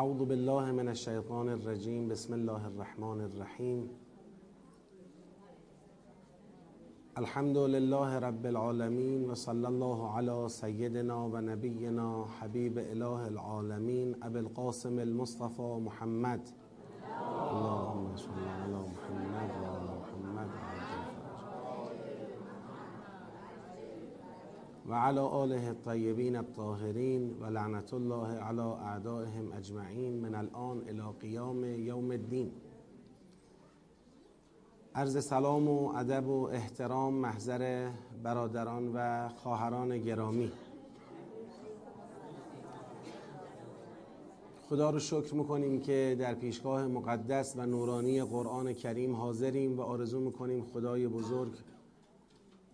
اعوذ بالله من الشیطان الرجیم. بسم الله الرحمن الرحیم. الحمد لله رب العالمین و صلی الله علی سیدنا و نبینا حبیب اله العالمین. ابی القاسم المصطفى محمد. اللهم صل علی محمد و علی محمد و علی آله الطیبین الطاهرین و لعنت الله علی اعدائهم اجمعین من الان الى قیام یوم الدین. عرض سلام و ادب و احترام محضر برادران و خواهران گرامی. خدا رو شکر می‌کنیم که در پیشگاه مقدس و نورانی قرآن کریم حاضریم و آرزو می‌کنیم خدای بزرگ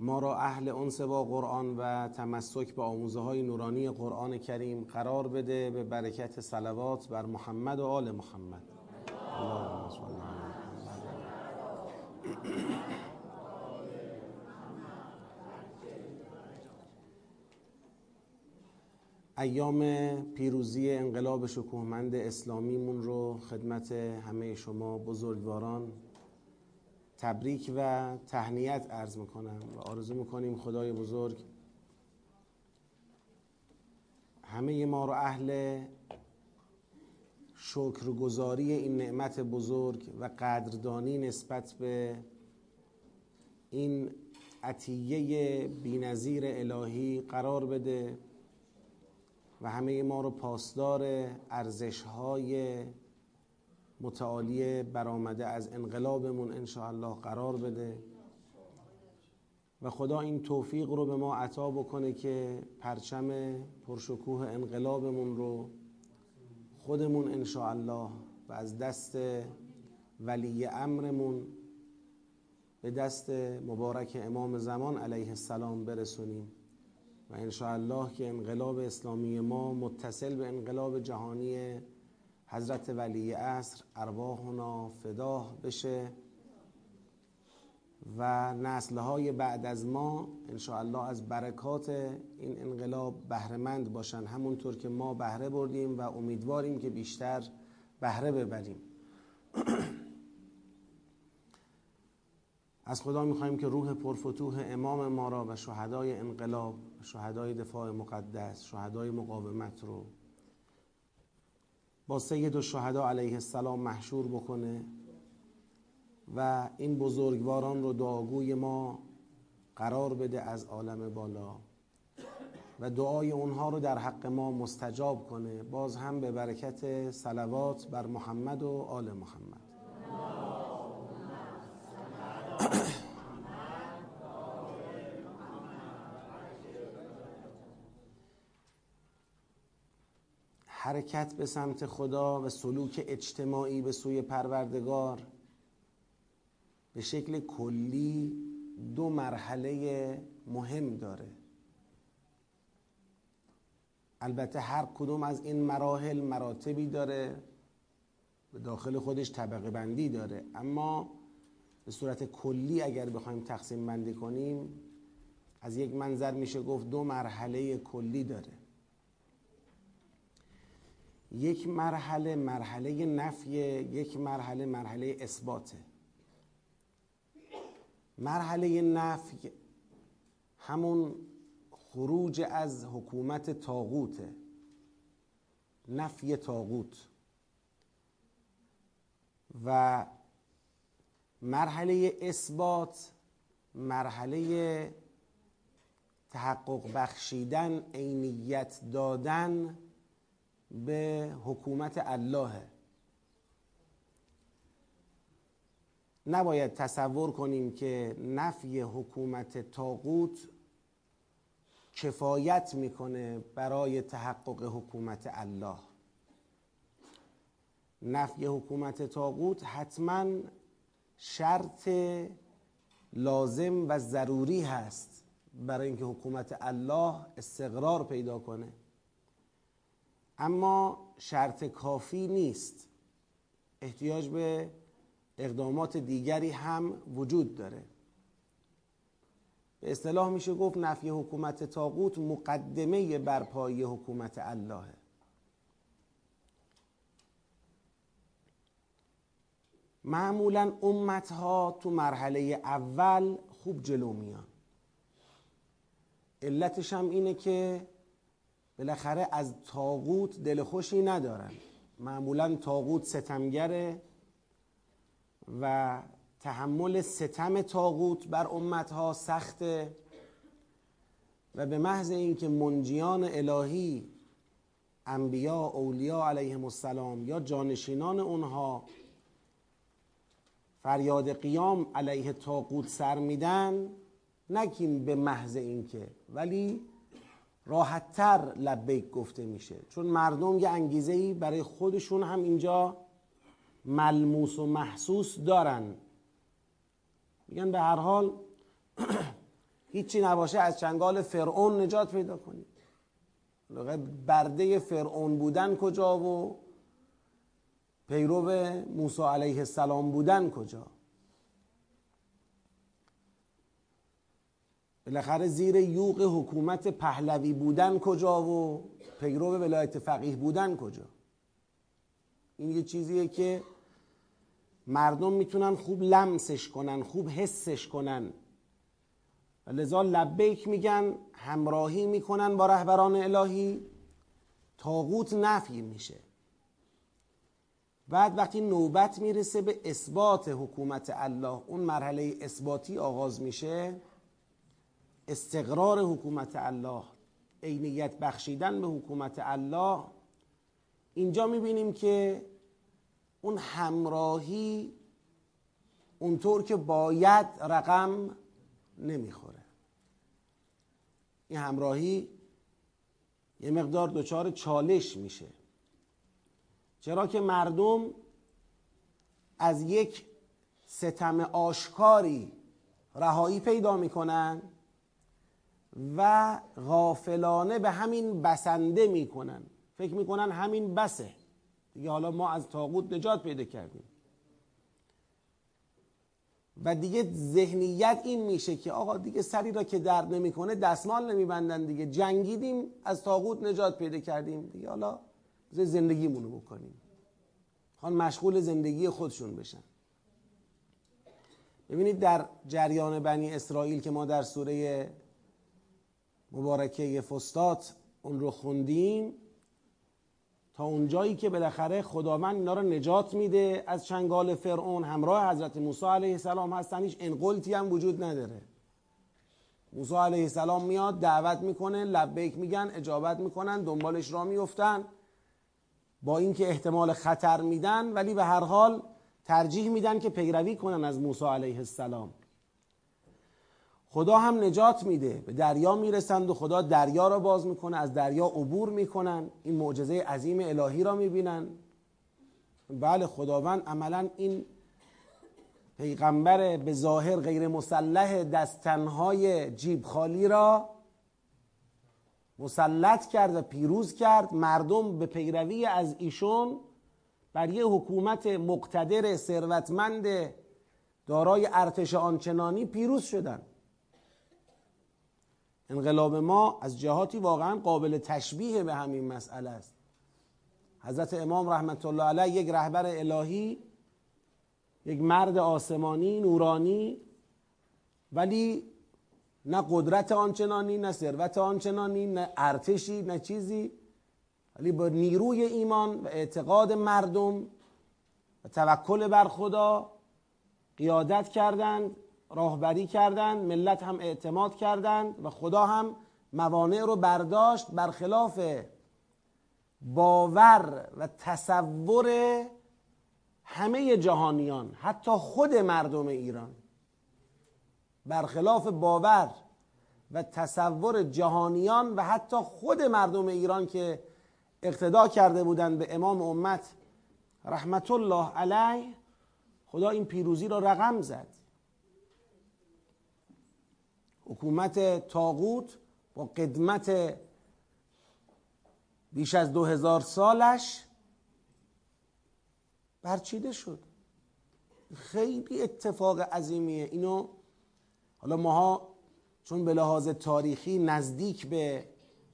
ما را اهل انس با قرآن و تمسک به آموزه های نورانی قرآن کریم قرار بده به برکت صلوات بر محمد و آل محمد. ایام پیروزی انقلاب شکوهمند اسلامیمون رو خدمت همه شما بزرگواران تبریک و تهنیت عرض می‌کنم و آرزو می‌کنیم خدای بزرگ همه ما رو اهل شکرگزاری این نعمت بزرگ و قدردانی نسبت به این عطیه بینظیر الهی قرار بده و همه ما رو پاسدار ارزشهای متعالی برآمده از انقلابمون انشاءالله قرار بده. و خدا این توفیق رو به ما عطا بکنه که پرچم پرشکوه انقلابمون رو خودمون انشاءالله و از دست ولی امرمون به دست مبارک امام زمان علیه السلام برسونیم. و انشاءالله که انقلاب اسلامی ما متصل به انقلاب جهانی حضرت ولی عصر ارواحنا فداه بشه و نسلهای بعد از ما انشاءالله از برکات این انقلاب بهرهمند باشن. همونطور که ما بهره بردیم و امیدواریم که بیشتر بهره ببریم. از خدا می‌خواهیم که روح پرفتوح امام ما را و شهدای انقلاب شهدای دفاع مقدس شهدای مقاومت رو با سید و شهدا علیه السلام محشور بکنه و این بزرگواران رو دعاگوی ما قرار بده از عالم بالا و دعای اونها رو در حق ما مستجاب کنه. باز هم به برکت صلوات بر محمد و آل محمد. حرکت به سمت خدا و سلوک اجتماعی به سوی پروردگار. به شکل کلی دو مرحله مهم داره. البته هر کدوم از این مراحل مراتبی داره. به داخل خودش طبقه بندی داره. اما به صورت کلی اگر بخوایم تقسیم بندی کنیم از یک منظر میشه گفت دو مرحله کلی داره. یک مرحله مرحله نفی یک مرحله مرحله اثباته مرحله نفی همون خروج از حکومت تاغوته نفی تاغوت و مرحله اثبات مرحله تحقق بخشیدن عینیت دادن به حکومت الله. نباید تصور کنیم که نفی حکومت تاغوت کفایت می‌کنه برای تحقق حکومت الله. نفی حکومت تاغوت حتما شرط لازم و ضروری هست برای اینکه حکومت الله استقرار پیدا کنه. اما شرط کافی نیست. احتیاج به اقدامات دیگری هم وجود داره. به اصطلاح میشه گفت نفی حکومت تاغوت مقدمه برپایی حکومت اللهه معمولا امت ها تو مرحله اول خوب جلو میان. علتش هم اینه که بالاخره از تاغوت دل خوشی ندارن. معمولا تاغوت ستمگره و تحمل ستم تاغوت بر امت ها سخته و به محض اینکه منجیان الهی انبیا اولیا علیهم السلام یا جانشینان اونها فریاد قیام علیه تاقود سر میدن نگیم به محض اینکه. ولی راحتتر لبیک گفته میشه. چون مردم یه انگیزه ای برای خودشون هم اینجا ملموس و محسوس دارن. میگن به هر حال هیچی نباشه از چنگال فرعون نجات پیدا کنید. برده فرعون بودن کجا و پیرو موسی علیه السلام بودن کجا؟ بالاخره زیر یوق حکومت پهلوی بودن کجا و پیرو ولایت فقیه بودن کجا؟ این یه چیزیه که مردم می‌تونن خوب لمسش کنن خوب حسش کنن. لذا لبیک میگن همراهی می‌کنن با رهبران الهی. تاغوت نفی میشه. بعد وقتی نوبت می‌رسه به اثبات حکومت الله اون مرحله اثباتی آغاز میشه. استقرار حکومت الله عینیت بخشیدن به حکومت الله. اینجا می‌بینیم که اون همراهی اونطور که باید رقم نمی‌خوره. این همراهی یه مقدار دچار چالش میشه. چرا که مردم از یک ستم آشکاری رهایی پیدا می‌کنن؟ و غافلانه به همین بسنده می‌کنن. فکر می‌کنن همین بسه. دیگه حالا ما از تاغوت نجات پیدا کردیم. و دیگه ذهنیت این میشه که آقا دیگه سری را که درد نمی‌کنه دستمال نمیبندن دیگه. جنگیدیم از تاغوت نجات پیدا کردیم. دیگه حالا زندگیمونو بکنیم. خان مشغول زندگی خودشون بشن. ببینید در جریان بنی اسرائیل که ما در سوره مبارکه فستات اون رو خوندیم. تا اونجایی که بالاخره خداوند اینا رو نجات میده. از چنگال فرعون همراه حضرت موسی علیه السلام هستن. هیچ انقلتی هم وجود نداره. موسی علیه السلام میاد دعوت می‌کنه لبیک میگن اجابت می‌کنن دنبالش را میفتن. با اینکه احتمال خطر میدن ولی به هر حال ترجیح میدن که پیروی کنن از موسی علیه السلام. خدا هم نجات میده. به دریا می‌رسند و خدا دریا را باز می‌کنه از دریا عبور می‌کنن. این معجزه عظیم الهی را می‌بینن. بله خداوند عملا این پیغمبر به ظاهر غیر مسلح دستنهای جیب خالی را مسلط کرد و پیروز کرد. مردم به پیروی از ایشون بر یه حکومت مقتدر ثروتمند دارای ارتش آنچنانی پیروز شدند انقلاب ما از جهاتی واقعا قابل تشبیه به همین مسئله است. حضرت امام رحمت الله علیه یک رهبر الهی یک مرد آسمانی نورانی ولی نه قدرت آنچنانی نه ثروت آنچنانی نه ارتشی نه چیزی ولی با نیروی ایمان و اعتقاد مردم و توکل بر خدا قیادت کردند. راهبری کردند ملت هم اعتماد کردند و خدا هم موانع رو برداشت برخلاف باور و تصور همه جهانیان حتی خود مردم ایران. برخلاف باور و تصور جهانیان و حتی خود مردم ایران که اقتدا کرده بودند به امام امت رحمت الله علیه خدا این پیروزی را رقم زد. حکومت تاغوت با قدمت بیش از دو هزار سالش برچیده شد. خیلی اتفاق عظیمیه. اینو حالا ماها چون به لحاظ تاریخی نزدیک به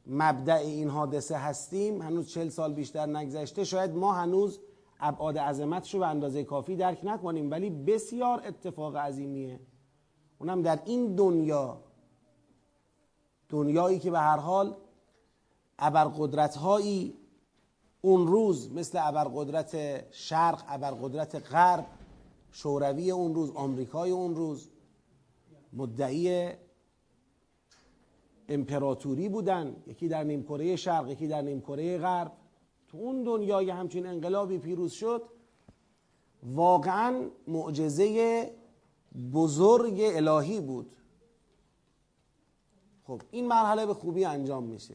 مبدع این حادثه هستیم هنوز چل سال بیشتر نگذشته شاید ما هنوز ابعاد عظمتش رو به اندازه کافی درک نکنیم ولی بسیار اتفاق عظیمیه. اونم در این دنیا دنیایی که به هر حال ابرقدرت هایی اون روز مثل ابرقدرت شرق ابرقدرت غرب شوروی اون روز آمریکای اون روز مدعی امپراتوری بودن. یکی در نیمکره شرق یکی در نیمکره غرب. تو اون دنیای همچین انقلابی پیروز شد واقعا معجزه بزرگ الهی بود. خب این مرحله به خوبی انجام میشه.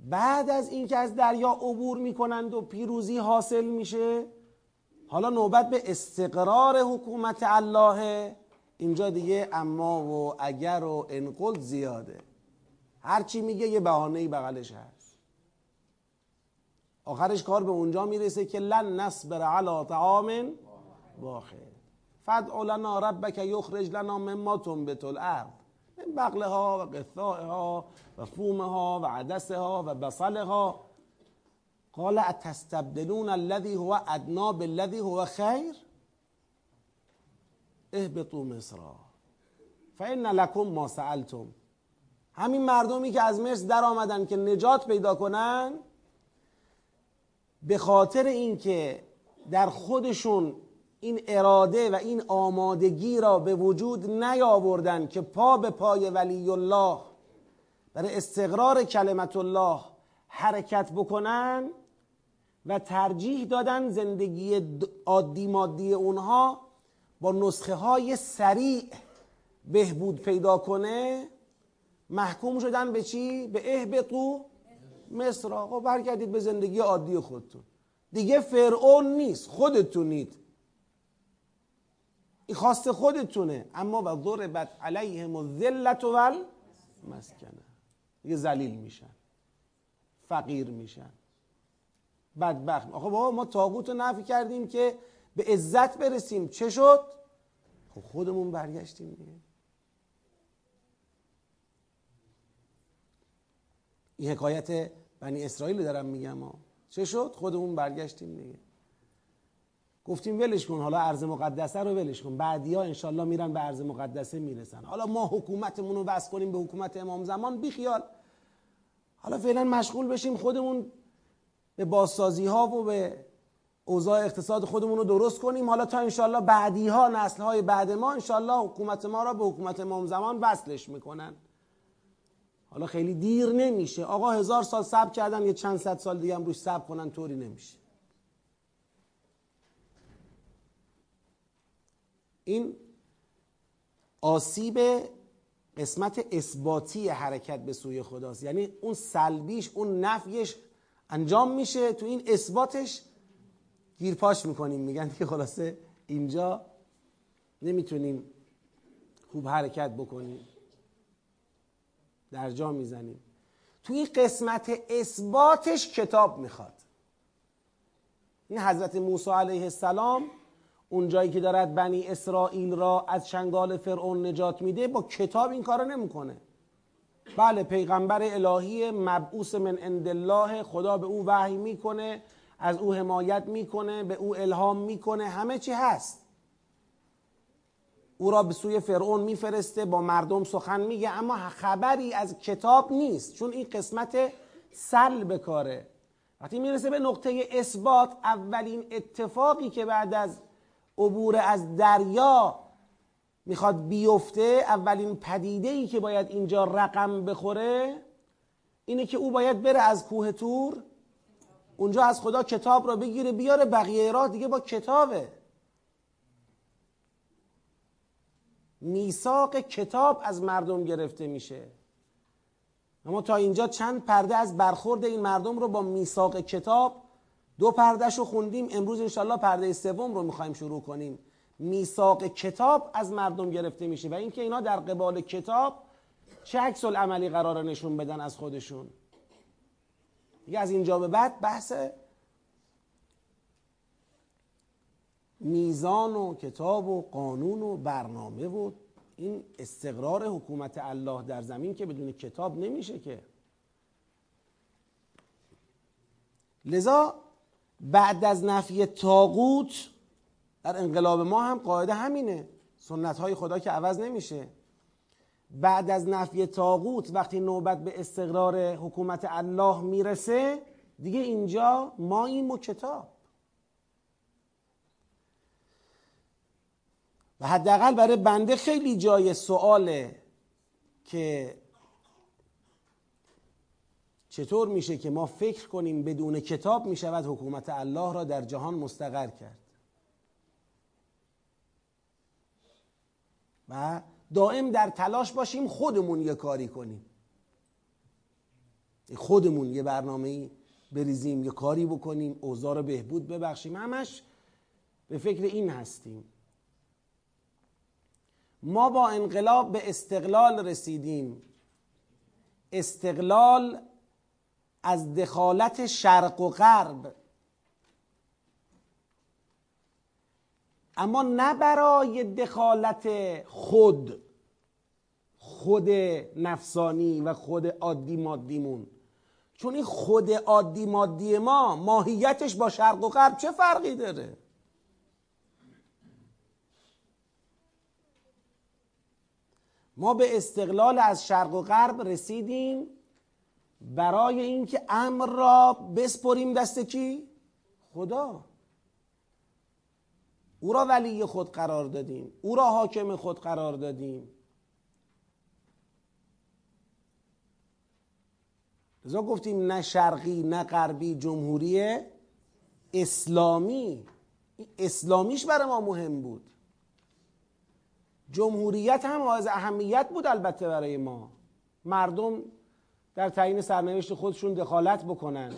بعد از اینکه از دریا عبور می‌کنند و پیروزی حاصل میشه حالا نوبت به استقرار حکومت الله. اینجا دیگه اما و اگر و انقل زیاده. هرچی میگه یه بهانه بغلش هست. آخرش کار به اونجا می‌رسه که لن نصبر علی طعام واحد. فدع لنا ربک یخرج لنا مما تنبت الارض. من بقله ها و قثاء ها و فومه ها و عدسه ها و بصله ها قال اتستبدلون الذي هو ادنا بالذي هو خیر؟ اهبطوا مصرا فان لكم ما سألتم. همین مردمی که از مصر در آمدن که نجات پیدا کنن به خاطر اینکه در خودشون این اراده و این آمادگی را به وجود نیاوردن که پا به پای ولی الله برای استقرار کلمت الله حرکت بکنن و ترجیح دادن زندگی عادی مادی اونها با نسخه های سریع بهبود پیدا کنه محکوم شدن به چی؟ به اهبطو مصر. آقا برگردید به زندگی عادی خودتون. دیگه فرعون نیست خودتونید. این خواست خودتونه. اما و ضربت علیهم الذلت و مسکنه دیگه ذلیل میشن. فقیر میشن. بدبخت. آخه بابا ما تاغوت رو نفی کردیم که به عزت برسیم. چه شد؟ خب خودمون برگشتیم دیگه. این حکایت بنی اسرائیل دارم میگم ها. چه شد؟ خودمون برگشتیم دیگه. گفتیم ولش کن حالا ارز مقدسه رو ولش کن. بعدیا انشالله میرن به ارز مقدسه می‌رسن. حالا ما حکومتمون رو بس کنیم به حکومت امام زمان بیخیال. حالا فعلا مشغول بشیم خودمون به بازسازی ها و به اوضاع اقتصاد خودمون رو درست کنیم. حالا تا انشالله بعدی ها نسل های بعد ما انشالله حکومت ما را به حکومت امام زمان وصلش می‌کنن. حالا خیلی دیر نمیشه. آقا هزار سال صبر کردن یه چند صد سال دیگه هم روش صبر کنن طوری نمیشه. این آسیب قسمت اثباتی حرکت به سوی خداست. یعنی اون سلبیش اون نفیش انجام میشه. تو این اثباتش گیرپاش می‌کنیم. میگن که خلاصه اینجا نمی‌تونیم خوب حرکت بکنیم. در جا می‌زنیم. تو این قسمت اثباتش کتاب می‌خواد. این حضرت موسی علیه السلام اون جایی که دارد بنی اسرائیل را از چنگال فرعون نجات میده با کتاب این کارو نمی‌کنه. بله پیغمبر الهی مبعوث من عند الله خدا به او وحی می‌کنه از او حمایت می‌کنه به او الهام می‌کنه همه چی هست. او را به سوی فرعون میفرسته با مردم سخن میگه اما خبری از کتاب نیست چون این قسمت سلب کاره. وقتی می‌رسه به نقطه اثبات اولین اتفاقی که بعد از عبور از دریا می‌خواد بیفته اولین پدیده ای که باید اینجا رقم بخوره اینه که او باید بره از کوه تور اونجا از خدا کتاب را بگیره بیاره بقیه راه دیگه با کتابه. میثاق کتاب از مردم گرفته میشه. اما تا اینجا چند پرده از برخورد این مردم رو با میثاق کتاب دو پردهش رو خوندیم. امروز انشالله پرده سوم رو می‌خوایم شروع کنیم. میثاق کتاب از مردم گرفته میشه و اینکه اینا در قبال کتاب چه عکس عملی قرار نشون بدن از خودشون. دیگه از اینجا به بعد بحث میزان و کتاب و قانون و برنامه و این استقرار حکومت الله در زمین که بدون کتاب نمیشه که. لذا بعد از نفی تاغوت در انقلاب ما هم قاعده همینه. سنت های خدا که عوض نمیشه. بعد از نفی تاغوت وقتی نوبت به استقرار حکومت الله می‌رسه دیگه اینجا ما این و کتاب. و حداقل برای بنده خیلی جای سواله که چطور میشه که ما فکر کنیم بدون کتاب می‌شود حکومت الله را در جهان مستقر کرد؟ و دائم در تلاش باشیم خودمون یه کاری کنیم. خودمون یه برنامه بریزیم یه کاری بکنیم اوضاع رو بهبود ببخشیم. همش به فکر این هستیم. ما با انقلاب به استقلال رسیدیم. استقلال از دخالت شرق و غرب. اما نه برای دخالت خود خود نفسانی و خود عادی مادیمون. چون این خود عادی مادی ما ماهیتش با شرق و غرب چه فرقی داره؟ ما به استقلال از شرق و غرب رسیدیم. برای اینکه امر را بسپریم دست کی؟ خدا. او را ولی خود قرار دادیم. او را حاکم خود قرار دادیم. لذا گفتیم نه شرقی نه غربی جمهوری اسلامی. اسلامیش برای ما مهم بود. جمهوریت هم از اهمیت بود البته برای ما. مردم در تعیین سرنوشت خودشون دخالت بکنن.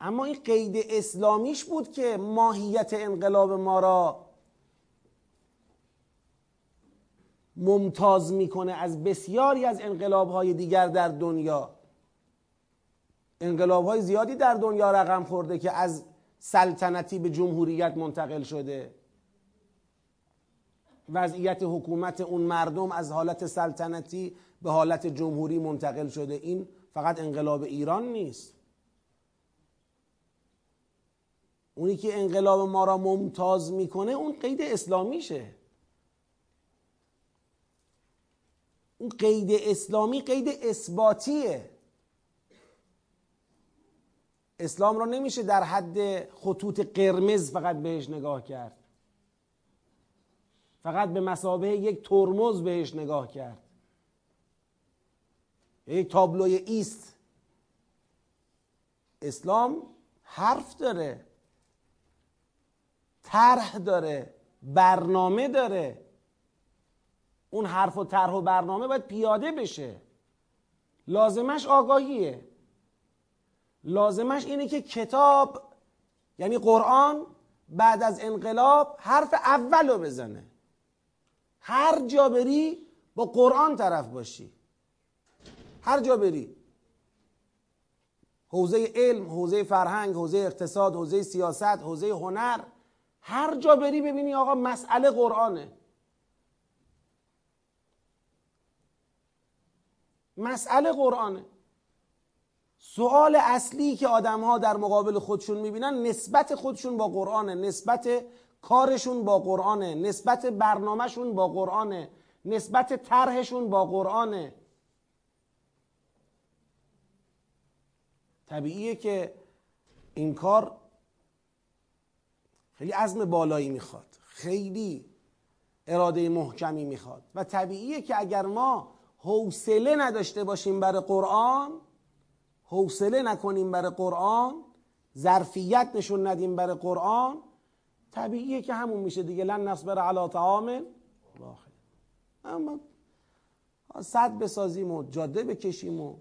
اما این قید اسلامیش بود که ماهیت انقلاب ما را ممتاز می‌کنه از بسیاری از انقلاب های دیگر در دنیا. انقلاب های زیادی در دنیا رقم خورده که از سلطنتی به جمهوریت منتقل شده. وضعیت حکومت اون مردم از حالت سلطنتی به حالت جمهوری منتقل شده این فقط انقلاب ایران نیست. اونی که انقلاب ما را ممتاز می‌کنه اون قید اسلامیشه. اون قید اسلامی قید اثباتیه. اسلام را نمیشه در حد خطوط قرمز فقط بهش نگاه کرد. فقط به مسابه یک ترمز بهش نگاه کرد. یک تابلوی ایست. اسلام حرف داره طرح داره برنامه داره. اون حرف و طرح و برنامه باید پیاده بشه. لازمش آگاهیه. لازمش اینه که کتاب یعنی قرآن بعد از انقلاب حرف اول رو بزنه. هر جا بری با قرآن طرف باشی. هر جا بری. حوزه علم، حوزه فرهنگ، حوزه اقتصاد، حوزه سیاست، حوزه هنر هر جا بری ببینی آقا مسئله قرآنه. مسئله قرآنه. سوال اصلی که آدم ها در مقابل خودشون می‌بینن نسبت خودشون با قرآنه نسبت کارشون با قرآنه نسبت برنامهشون با قرآنه نسبت طرحشون با قرآنه. طبیعیه که این کار خیلی عزم بالایی می‌خواد. خیلی اراده محکمی می‌خواد. و طبیعیه که اگر ما حوصله نداشته باشیم برای قرآن حوصله نکنیم برای قرآن ظرفیت نشون ندیم برای قرآن طبیعیه که همون میشه دیگه. لن نصبر طعام واحد. اما صد بسازیم و جاده بکشیم و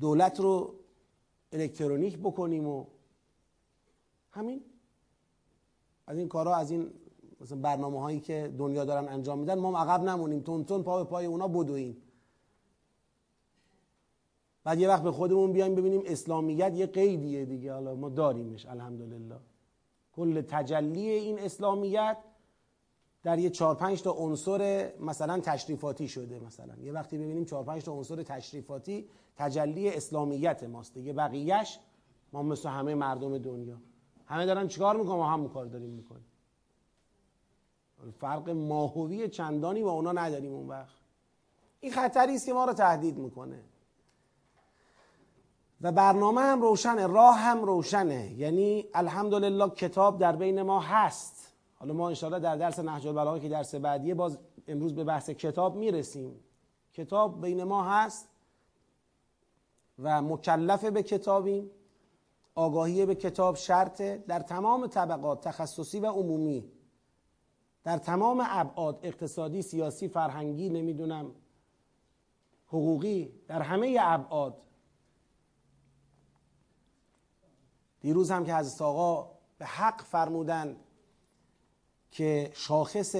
دولت رو الکترونیک بکنیم و همین. از این کارها از این مثلا برنامه هایی که دنیا دارن انجام میدن ما عقب نمونیم. تون تون پا به پای اونا بدویم بعد یه وقت به خودمون بیایم ببینیم اسلامیت یه قیدیه دیگه. حالا ما داریمش الحمدلله. کل تجلی این اسلامیت در یه چهار پنج تا عنصر مثلا تشریفاتی شده مثلا. یه وقتی ببینیم چهار پنج تا عنصر تشریفاتی تجلی اسلامیت ماست دیگه. بقیهش ما مثل همه مردم دنیا. همه دارن چیکار می‌کنن؟ ما هم کار داریم می‌کنیم. فرق ماهوی چندانی با اونا نداریم اون وقت. این خطری است که ما رو تهدید می‌کنه. و برنامه هم روشنه راه هم روشنه. یعنی الحمدلله کتاب در بین ما هست. حالا ما انشاءالله در درس نهج البلاغه که درس بعدیه باز امروز به بحث کتاب می‌رسیم. کتاب بین ما هست و مکلف به کتابیم آگاهی به کتاب شرطه در تمام طبقات تخصصی و عمومی. در تمام ابعاد اقتصادی سیاسی فرهنگی نمی‌دونم حقوقی در همه ابعاد. دیروز هم که حضرت آقا به حق فرمودند که شاخص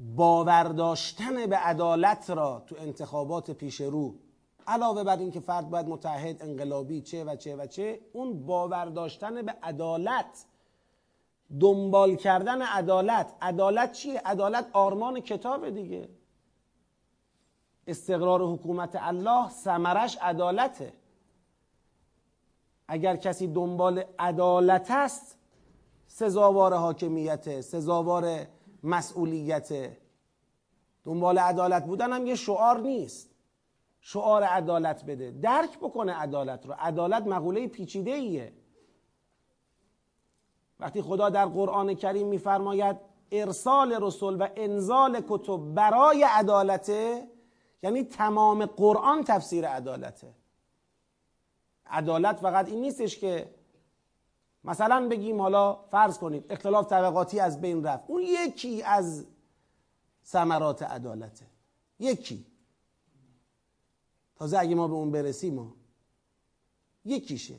باورداشتن به عدالت را تو انتخابات پیش رو علاوه بر اینکه فرد باید متحد انقلابی چه و چه و چه اون باورداشتن به عدالت دنبال کردن عدالت. عدالت چیه؟ عدالت آرمان کتاب دیگه. استقرار حکومت الله سمرش عدالته. اگر کسی دنبال عدالت است سزاوار حاکمیت سزاوار مسئولیت. دنبال عدالت بودن هم یه شعار نیست. شعار عدالت بده. درک بکنه عدالت رو. عدالت مقوله پیچیده ایه وقتی خدا در قرآن کریم میفرماید ارسال رسول و انزال کتب برای عدالته یعنی تمام قرآن تفسیر عدالته. عدالت فقط این نیستش که مثلا بگیم حالا فرض کنید اختلاف طبقاتی از بین رفت. اون یکی از ثمرات عدالته. یکی. تازه اگه ما به اون برسیم یکیشه.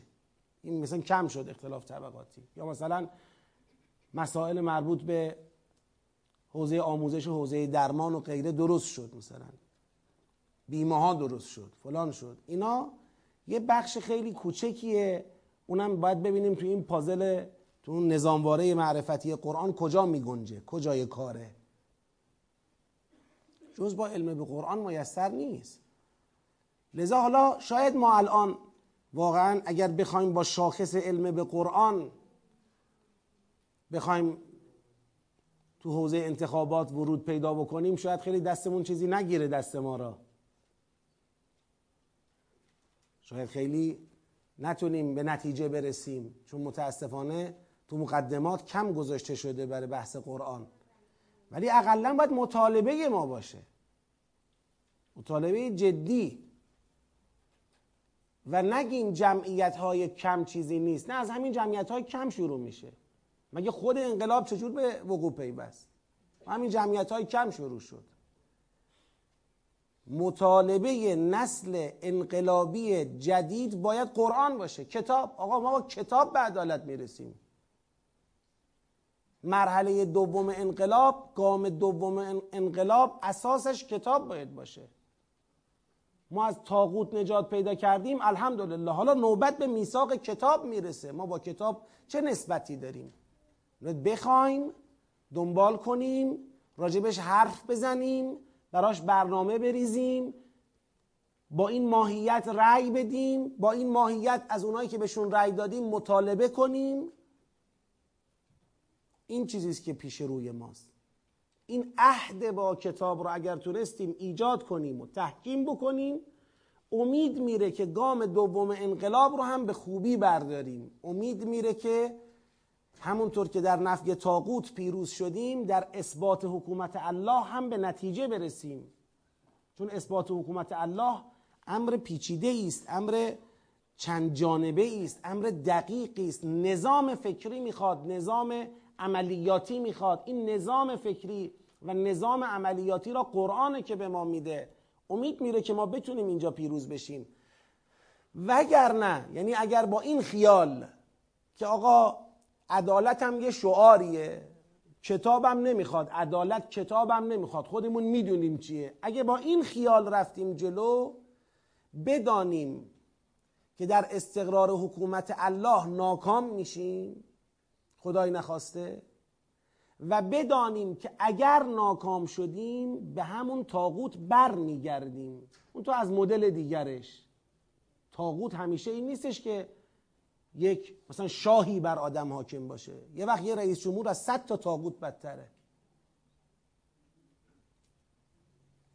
این مثلا کم شد اختلاف طبقاتی. یا مثلا مسائل مربوط به حوزه آموزش و حوزه درمان و غیره درست شد مثلا. بیمه ها درست شد فلان شد. اینا یه بخش خیلی کوچکیه. اونم باید ببینیم تو این پازل تو اون نظامواره معرفتی قرآن کجا میگنجه کجای کاره. جز با علم به قرآن میسر نیست. لذا حالا شاید ما الان واقعا اگر بخوایم با شاخص علم به قرآن بخوایم تو حوزه انتخابات ورود پیدا بکنیم شاید خیلی دستمون چیزی نگیره دست ما را. شاید خیلی نتونیم به نتیجه برسیم. چون متاسفانه تو مقدمات کم گذاشته شده برای بحث قرآن. ولی اقلا باید مطالبه ما باشه. مطالبه جدی. و نگیم جمعیت های کم چیزی نیست. نه از همین جمعیت های کم شروع میشه. مگه خود انقلاب چجور به وقوع پیوست؟ همین جمعیت های کم شروع شد. مطالبه نسل انقلابی جدید باید قرآن باشه. کتاب. آقا ما با کتاب به عدالت می‌رسیم. مرحله دوم انقلاب گام دوم انقلاب اساسش کتاب باید باشه. ما از تاغوت نجات پیدا کردیم الحمدلله. حالا نوبت به میثاق کتاب می‌رسه. ما با کتاب چه نسبتی داریم؟ بخوایم دنبال کنیم راجبش حرف بزنیم براش برنامه بریزیم با این ماهیت رأی بدیم با این ماهیت از اونایی که بهشون رأی دادیم مطالبه کنیم. این چیزیست که پیش روی ماست. این عهد با کتاب رو اگر تونستیم ایجاد کنیم و تحکیم بکنیم امید میره که گام دوم انقلاب رو هم به خوبی برداریم. امید میره که همونطور که در نفی تاقوت پیروز شدیم در اثبات حکومت الله هم به نتیجه برسیم. چون اثبات حکومت الله امر پیچیده است امر چند جانبه است امر دقیقی است. نظام فکری می‌خواد نظام عملیاتی می‌خواد. این نظام فکری و نظام عملیاتی را قرآن که به ما میده. امید میره که ما بتونیم اینجا پیروز بشیم. وگرنه یعنی اگر با این خیال که آقا عدالت هم یه شعاریه. کتابم نمی‌خواد. عدالت کتابم نمی‌خواد. خودمون می‌دونیم چیه. اگه با این خیال رفتیم جلو بدانیم که در استقرار حکومت الله ناکام میشیم. خدای نخواسته. و بدانیم که اگر ناکام شدیم به همون تاغوت بر میگردیم اون تو از مدل دیگرش. تاغوت همیشه این نیستش که یک مثلا شاهی بر آدم حاکم باشه. یه وقت یه رئیس جمهور از صد تا تاغوت بدتره.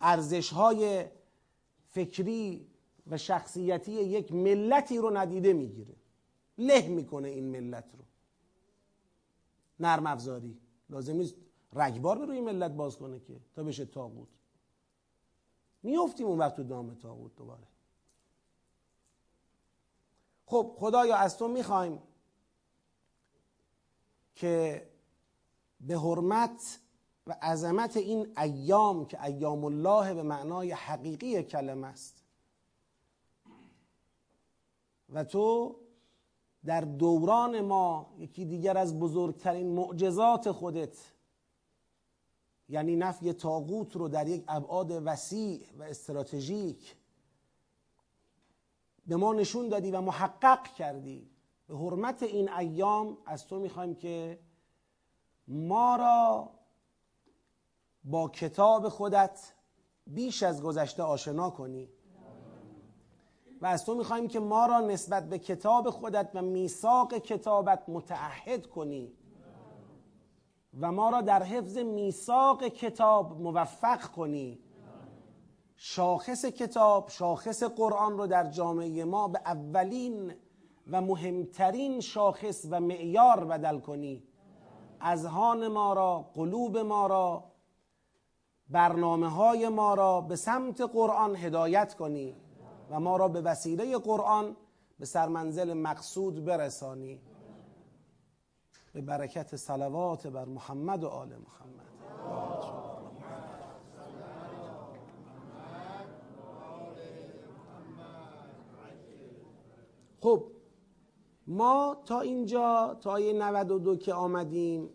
ارزش های فکری و شخصیتی یک ملتی رو ندیده می‌گیره. له می‌کنه این ملت رو. نرم افزاری. لازم نیست رگبار به روی ملت باز کنه که تا بشه تاغوت. میفتیم اون وقت تو دام تاغوت دوباره. خب خدایا از تو می‌خوایم که به حرمت و عظمت این ایام که ایام الله به معنای حقیقی کلمه است. و تو در دوران ما یکی دیگر از بزرگترین معجزات خودت یعنی نفی تاغوت رو در یک ابعاد وسیع و استراتژیک به ما نشون دادی و محقق کردی. به حرمت این ایام از تو می‌خوایم که ما را با کتاب خودت بیش از گذشته آشنا کنی. و از تو می‌خوایم که ما را نسبت به کتاب خودت و میثاق کتابت متعهد کنی. و ما را در حفظ میثاق کتاب موفق کنی. شاخص کتاب شاخص قرآن رو در جامعه ما به اولین و مهمترین شاخص و معیار بدل کنی. اذهان ما را قلوب ما را برنامه های ما را به سمت قرآن هدایت کنی و ما را به وسیله قرآن به سرمنزل مقصود برسانی. به برکت صلوات بر محمد و آل محمد. خب ما تا اینجا تا آیه 92 که آمدیم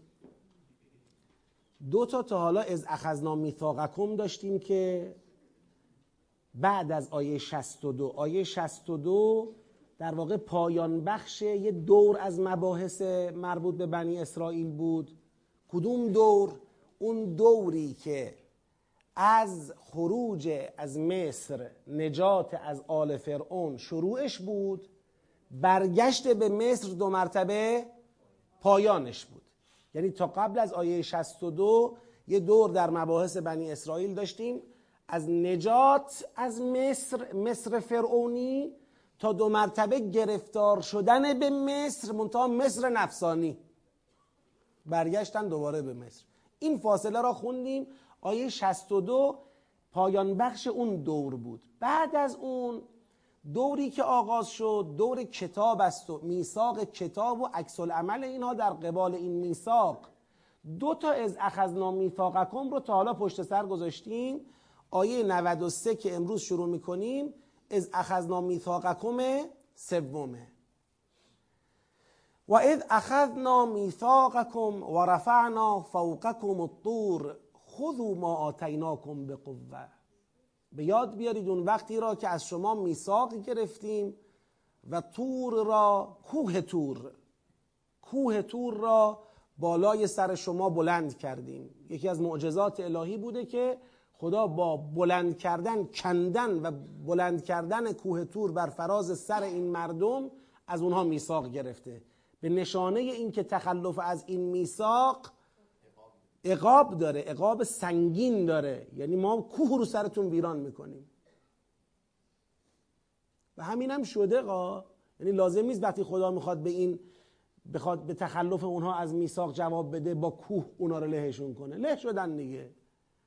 دو تا تا حالا از اخذنا میثاقکم داشتیم که بعد از آیه 62 آیه 62 در واقع پایان بخش یه دور از مباحث مربوط به بنی اسرائیل بود. کدوم دور؟ اون دوری که از خروج از مصر نجات از آل فرعون شروعش بود برگشت به مصر دو مرتبه پایانش بود. یعنی تا قبل از آیه 62 یه دور در مباحث بنی اسرائیل داشتیم. از نجات از مصر مصر فرعونی تا دو مرتبه گرفتار شدن به مصر منتها مصر نفسانی. برگشتن دوباره به مصر. این فاصله را خوندیم. آیه 62 پایان بخش اون دور بود. بعد از اون دوری که آغاز شد دور کتاب است و میثاق کتاب و عکس عمل اینها در قبال این میثاق. دو تا از اخذنا میثاقکم رو تا حالا پشت سر گذاشتیم. آیه 93 که امروز شروع می‌کنیم از اخذنا میثاقکم سومه و اذ اخذنا میثاقکم و رفعنا فوقکم الطور خذوا ما آتیناکم بقوه به یاد بیارید اون وقتی را که از شما میثاق گرفتیم و تور را کوه تور کوه تور را بالای سر شما بلند کردیم. یکی از معجزات الهی بوده که خدا با بلند کردن کندن و بلند کردن کوه تور بر فراز سر این مردم از اونها میثاق گرفته. به نشانه اینکه تخلف از این میثاق عقاب داره عقاب سنگین داره. یعنی ما کوه رو سرتون ویران می‌کنیم. و همین هم شده قا. یعنی لازم نیست وقتی خدا می‌خواد به این بخواد به تخلف اونها از میثاق جواب بده با کوه اونا رو لهشون کنه. له شدن دیگه.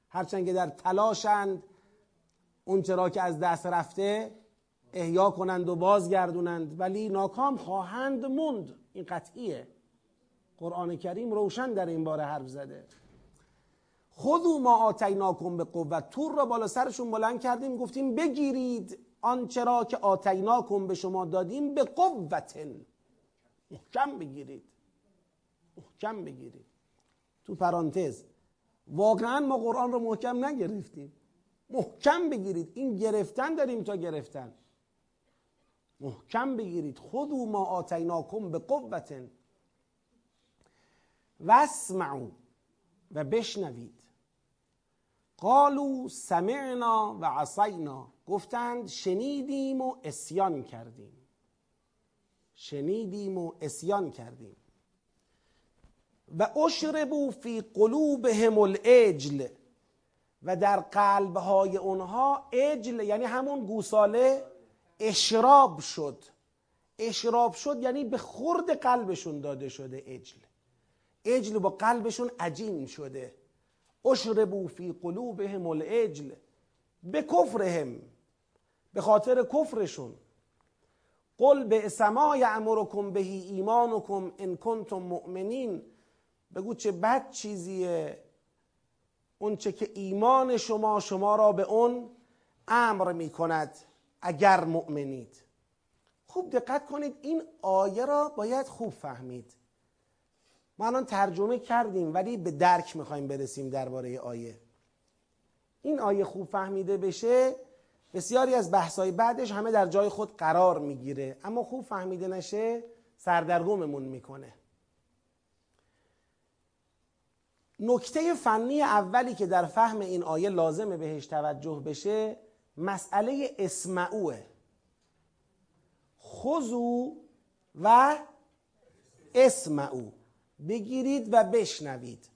هرچند که در تلاشند اون چرا که از دست رفته احیا کنند و بازگردونند. ولی ناکام خواهند موند. این قطعیه. قرآن کریم روشن در این باره حرف زده. خودو ما آتیناکم به قوت. تور را بالا سرشون بلند کردیم گفتیم بگیرید آنچه را که آتیناکم به شما دادیم به قوت محکم بگیرید. محکم بگیرید. تو پرانتز واقعا ما قرآن رو محکم نگرفتیم. محکم بگیرید. این گرفتن داریم تا گرفتن. محکم بگیرید. خودو ما آتیناکم به قوت واسمعو و بشنوید. قالو سمعنا و عصینا. گفتند شنیدیم و اسیان کردیم. شنیدیم و اسیان کردیم. و اشربو فی قلوبهم العجل. و در قلبهای اونها اجل یعنی همون گوساله اشراب شد. اشراب شد یعنی به خورد قلبشون داده شده اجل اجل با قلبشون عجین شده. اشربو فی قلوبهم العجل به کفرهم به خاطر کفرشون. قل به سما یعمرکم بهی ایمانکم ان کنتم مؤمنین. بگو چه بد چیزیه اون چه که ایمان شما شما را به اون امر می کند اگر مؤمنید. خوب دقت کنید این آیه را باید خوب فهمید. ما الان ترجمه کردیم ولی به درک می‌خوایم برسیم درباره آیه. این آیه خوب فهمیده بشه بسیاری از بحثای بعدش همه در جای خود قرار می‌گیره اما خوب فهمیده نشه سردرگممون می‌کنه. نکته فنی اولی که در فهم این آیه لازمه بهش توجه بشه مسئله اسمعوه. خضو و اسمعو. بگیرید و بشنوید.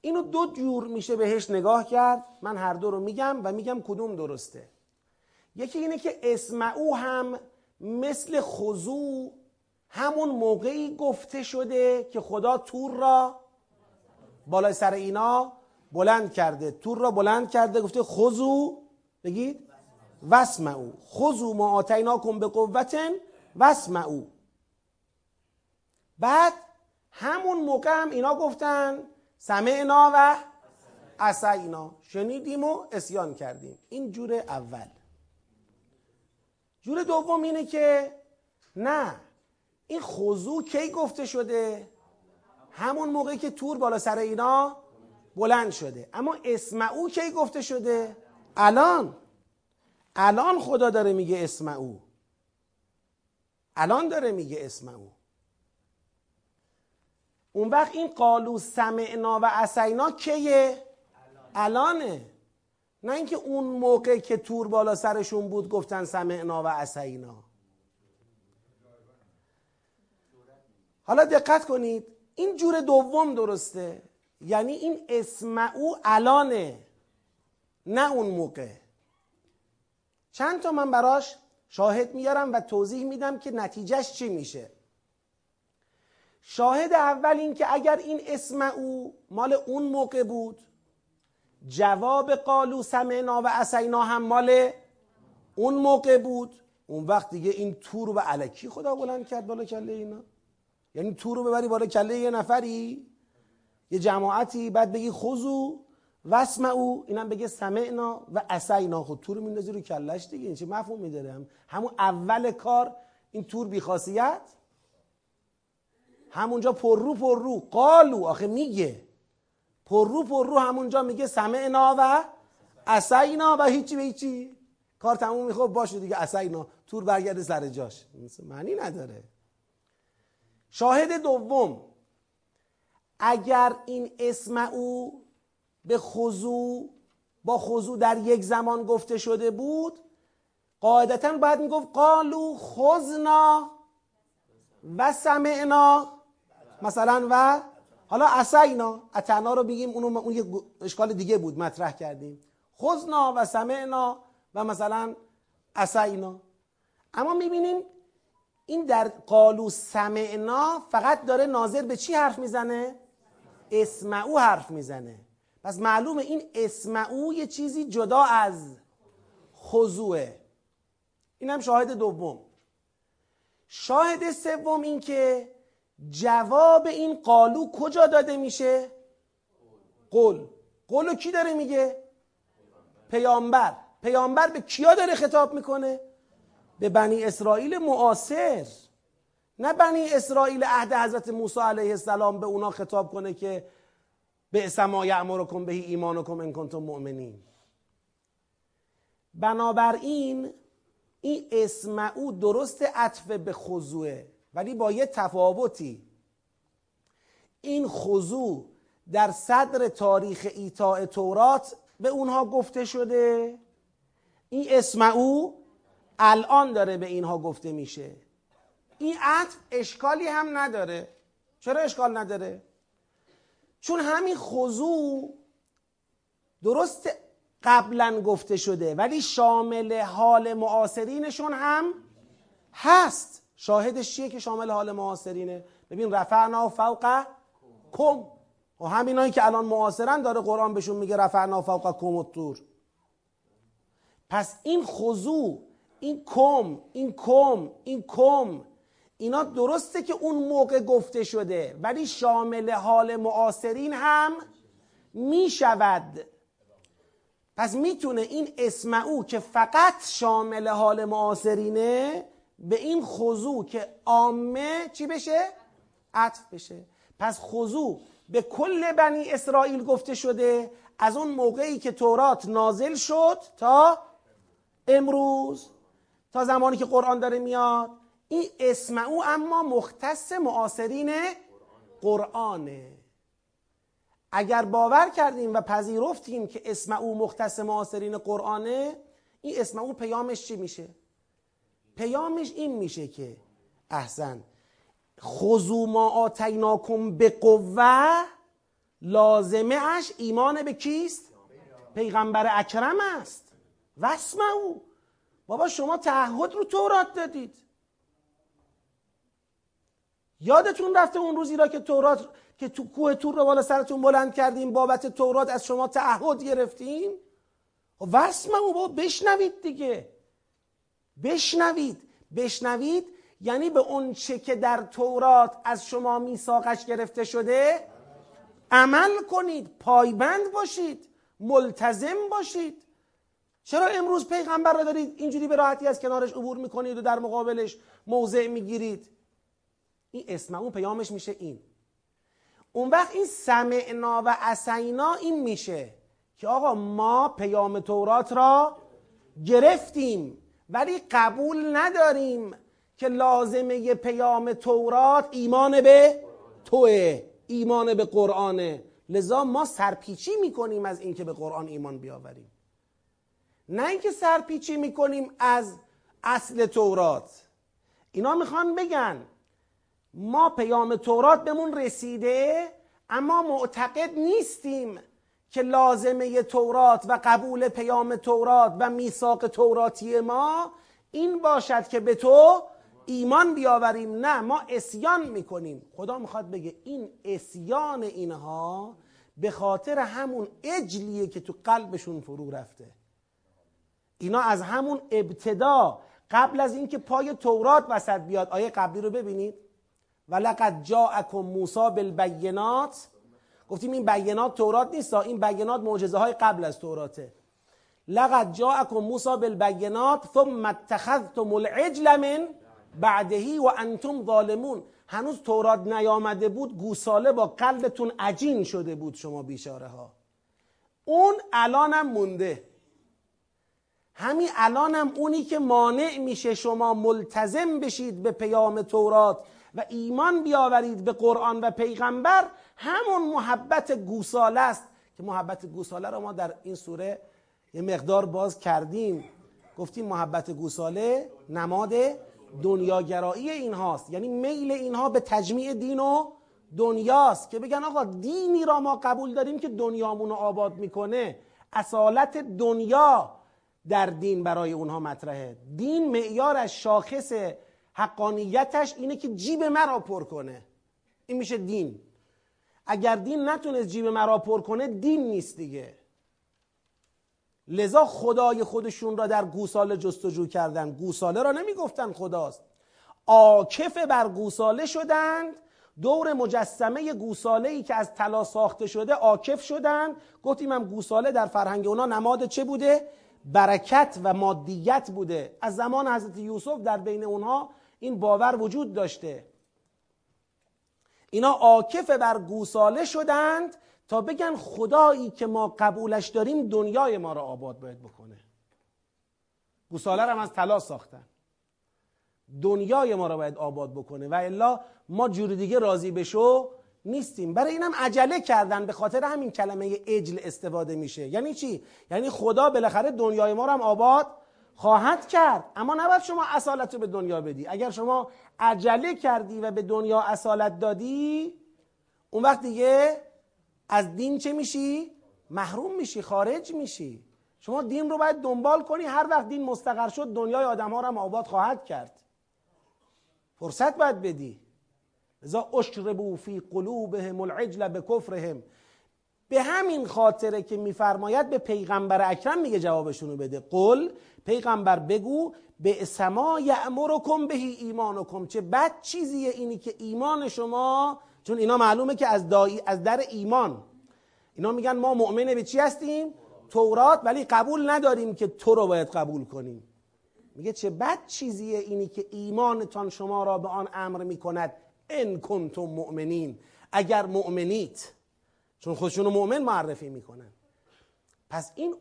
اینو دو جور میشه بهش نگاه کرد. من هر دو رو میگم و میگم کدوم درسته. یکی اینه که اسمعو هم مثل خضوع همون موقعی گفته شده که خدا تور را بالای سر اینا بلند کرده. تور را بلند کرده گفته خضو بگید؟ وسمعو خضو ما آتیناکم به قوتن وسمعو بعد همون موقع هم اینا گفتن سمعنا و اسینا شنیدیم و اسیان کردیم. این جور اول. جور دوم اینه که نه این خضوع کی گفته شده؟ همون موقعی که تور بالا سر اینا بلند شده. اما اسمعو کی گفته شده؟ الان. الان خدا داره میگه اسمعو. الان داره میگه اسمعو. اون وقت این قالو سمعنا و اسینا کیه؟ الانه. نه اینکه اون موقع که تور بالا سرشون بود گفتن سمعنا و اسینا. حالا دقت کنید این جور دوم درسته. یعنی این اسمعو الانه نه اون موقع. چند تا من براش شاهد میارم و توضیح میدم که نتیجهش چی میشه. شاهد اول این که اگر این اسم او مال اون موقع بود جواب قالو سمعنا و اسینا هم مال اون موقع بود. اون وقت دیگه این تور به علکی خدا بلند کرد بالا کله اینا. یعنی تور رو ببری بالا کله یه نفری یه جماعتی بعد بگی خضو وسم او. اینم بگه سمعنا و اسینا. خود تور میندازی رو کلش دیگه. این چه مفهومی داره؟ همون اول کار این تور بیخاصیت؟ همونجا پر رو پر رو. قالو. آخه میگه. پر رو پر رو همونجا میگه سمعنا و اسینا و هیچی به هیچی. کار تموم می‌خواد باشه دیگه. اسینا. تور برگرده سر جاش. معنی نداره. شاهد دوم. اگر این اسم او به خضوع با خضوع در یک زمان گفته شده بود قاعدتا باید می‌گفت قالو خزنا و سمعنا. مثلا و حالا اسینا اتنا رو بگیم اونو اون یه اشکال دیگه بود مطرح کردیم. خزنا و سمعنا و مثلا اسینا اما می‌بینیم این در قالو سمعنا فقط داره ناظر به چی حرف می‌زنه؟ اسمعو حرف می‌زنه. پس معلومه این اسمعو یه چیزی جدا از خضوعه. این هم شاهد دوم. شاهد سوم این که جواب این قالو کجا داده میشه؟ قول. قولو کی داره میگه؟ پیامبر. پیامبر به کیا داره خطاب می‌کنه؟ به بنی اسرائیل معاصر. نه بنی اسرائیل عهد حضرت موسی علیه السلام به اونا خطاب کنه که به سما یعمرکم بهی ایمانکم ان کنتم مؤمنین. بنابراین این اسم او درست عطف به خضوعه ولی با یه تفاوتی. این خضوع در صدر تاریخ ایتاء تورات به اونها گفته شده. این اسم او الان داره به اینها گفته میشه. این عطف اشکالی هم نداره. چرا اشکال نداره؟ چون همین خضوع درست قبلا گفته شده ولی شامل حال معاصرینشون هم هست. شاهدش چیه که شامل حال معاصرینه؟ ببین رفعنا فوق کم. و همینایی که الان معاصرن داره قرآن بهشون میگه رفعنا فوق کم و طور پس این خضوع این کم این کم این کم اینا درسته که اون موقع گفته شده ولی شامل حال معاصرین هم می‌شود. پس می‌تونه این اسم او که فقط شامل حال معاصرینه به این خضوع که عامه چی بشه؟ عطف بشه. پس خضوع به کل بنی اسرائیل گفته شده از اون موقعی که تورات نازل شد تا امروز تا زمانی که قرآن داره میاد. این اسم او اما مختص معاصرین قرآنه. اگر باور کردیم و پذیرفتیم که اسم او مختص معاصرین قرآنه این اسم او پیامش چی میشه؟ پیامش این میشه که احسن خضو ما آتیناکم به قوه لازمه اش ایمان به کیست؟ پیغمبر اکرم است. وسم او بابا شما تعهد رو تورات دادید. یادتون رفته اون روزی را که تورات که تو کوه تور رو بالا سرتون بلند کردیم بابت تورات از شما تعهد گرفتیم؟ وسم او بابا بشنوید دیگه. بشنوید. بشنوید یعنی به اون چه که در تورات از شما میثاقش گرفته شده عمل کنید پایبند باشید ملتزم باشید. چرا امروز پیغمبر رو دارید اینجوری به راحتی از کنارش عبور می‌کنید و در مقابلش موضع می‌گیرید؟ این اسم اون پیامش میشه این. اون وقت این سمعنا و اسینا این میشه که آقا ما پیام تورات را گرفتیم. ولی قبول نداریم که لازمه پیام تورات ایمان به توه ایمان به قرآنه. لذا ما سرپیچی می‌کنیم از اینکه به قرآن ایمان بیاوریم. نه اینکه سرپیچی می‌کنیم از اصل تورات. اینا می‌خوان بگن ما پیام تورات بهمون رسیده اما معتقد نیستیم که لازمه تورات و قبول پیام تورات و میثاق توراتی ما این باشد که به تو ایمان بیاوریم. نه ما اسیان می‌کنیم. خدا می‌خواد بگه این اسیان اینها به خاطر همون اجلیه که تو قلبشون فرو رفته. اینا از همون ابتدا قبل از اینکه پای تورات وسط بیاد. آیه قبلی رو ببینید. ولقد جاءکم موسی بالبینات گفتیم این بینات تورات نیست این بینات معجزه های قبل از توراته لقد جاءکم موسی بالبینات ثم اتخذتم العجل من بعدهی و انتم ظالمون. هنوز تورات نیامده بود گوساله با قلبتون عجین شده بود شما بیشاره ها اون الانم مونده. همین الانم اونی که مانع میشه شما ملتزم بشید به پیام تورات. و ایمان بیاورید به قرآن و پیغمبر همون محبت گوساله است که محبت گوساله رو ما در این سوره یه مقدار باز کردیم. گفتیم محبت گوساله نماد دنیاگرایی اینهاست. یعنی میل اینها به تجمیع دین و دنیاست که بگن آقا دینی را ما قبول داریم که دنیامون رو آباد می‌کنه. اصالت دنیا در دین برای اونها مطرحه. دین معیارش شاخص حقانیتش اینه که جیب مرا پر کنه. این میشه دین. اگر دین نتونست جیب مرا پر کنه دین نیست دیگه. لذا خدای خودشون را در گوساله جستجو کردن. گوساله را نمی‌گفتن خداست. آکف بر گوساله شدند دور مجسمه گوساله ای که از طلا ساخته شده آکف شدند گفتیم هم گوساله در فرهنگ اونا نماد چه بوده؟ برکت و مادیت بوده. از زمان حضرت یوسف در بین اونها این باور وجود داشته. اینا عاکف بر گوساله شدند تا بگن خدایی که ما قبولش داریم دنیای ما را آباد باید بکنه. گوساله هم از طلا ساختن. دنیای ما را باید آباد بکنه. و الا ما جور دیگه راضی بشو نیستیم. برای اینم عجله کردن. به خاطر همین کلمه اجل استفاده میشه. یعنی چی؟ یعنی خدا بالاخره دنیای ما رو هم آباد خواهد کرد. اما نباید شما اصالت رو به دنیا بدی. اگر شما عجله کردی و به دنیا اصالت دادی اون وقت دیگه از دین چه میشی؟ محروم میشی خارج میشی. شما دین رو باید دنبال کنی. هر وقت دین مستقر شد دنیای آدم ها رو هم آباد خواهد کرد. فرصت باید بدی. لذا اشربو فی قلوبهم العجل به کفرهم به همین خاطره که میفرماید به پیغمبر اکرم میگه جوابشونو بده. قل پیغمبر بگو به سما یعمرکم بهی ایمانکم. چه بد چیزیه اینی که ایمان شما چون اینا معلومه که از, دایی از در ایمان. اینا میگن ما مؤمنه به چی هستیم؟ تورات ولی قبول نداریم که تو رو باید قبول کنیم. میگه چه بد چیزیه اینی که ایمانتان شما را به آن امر می‌کند. ان کنتم مؤمنین. اگر مؤمنیت چون خودشون رو مؤمن معرفی می‌کنن. پس این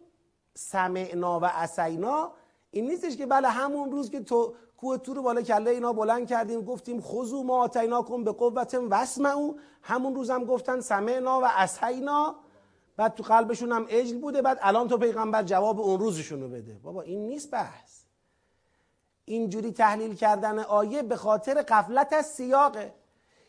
سمعنا و اسینا این نیستش که بله همون روز که تو کوه تو رو بالا کله اینا بلند کردیم گفتیم خذو ما کن به قوت واسمعوا همون روز هم گفتن سمعنا و اسینا بعد تو قلبشون هم اجل بوده. بعد الان تو پیغمبر جواب اون روزشون رو بده. بابا این نیست بحث. اینجوری تحلیل کردن آیه به خاطر قفلت از سیاقه.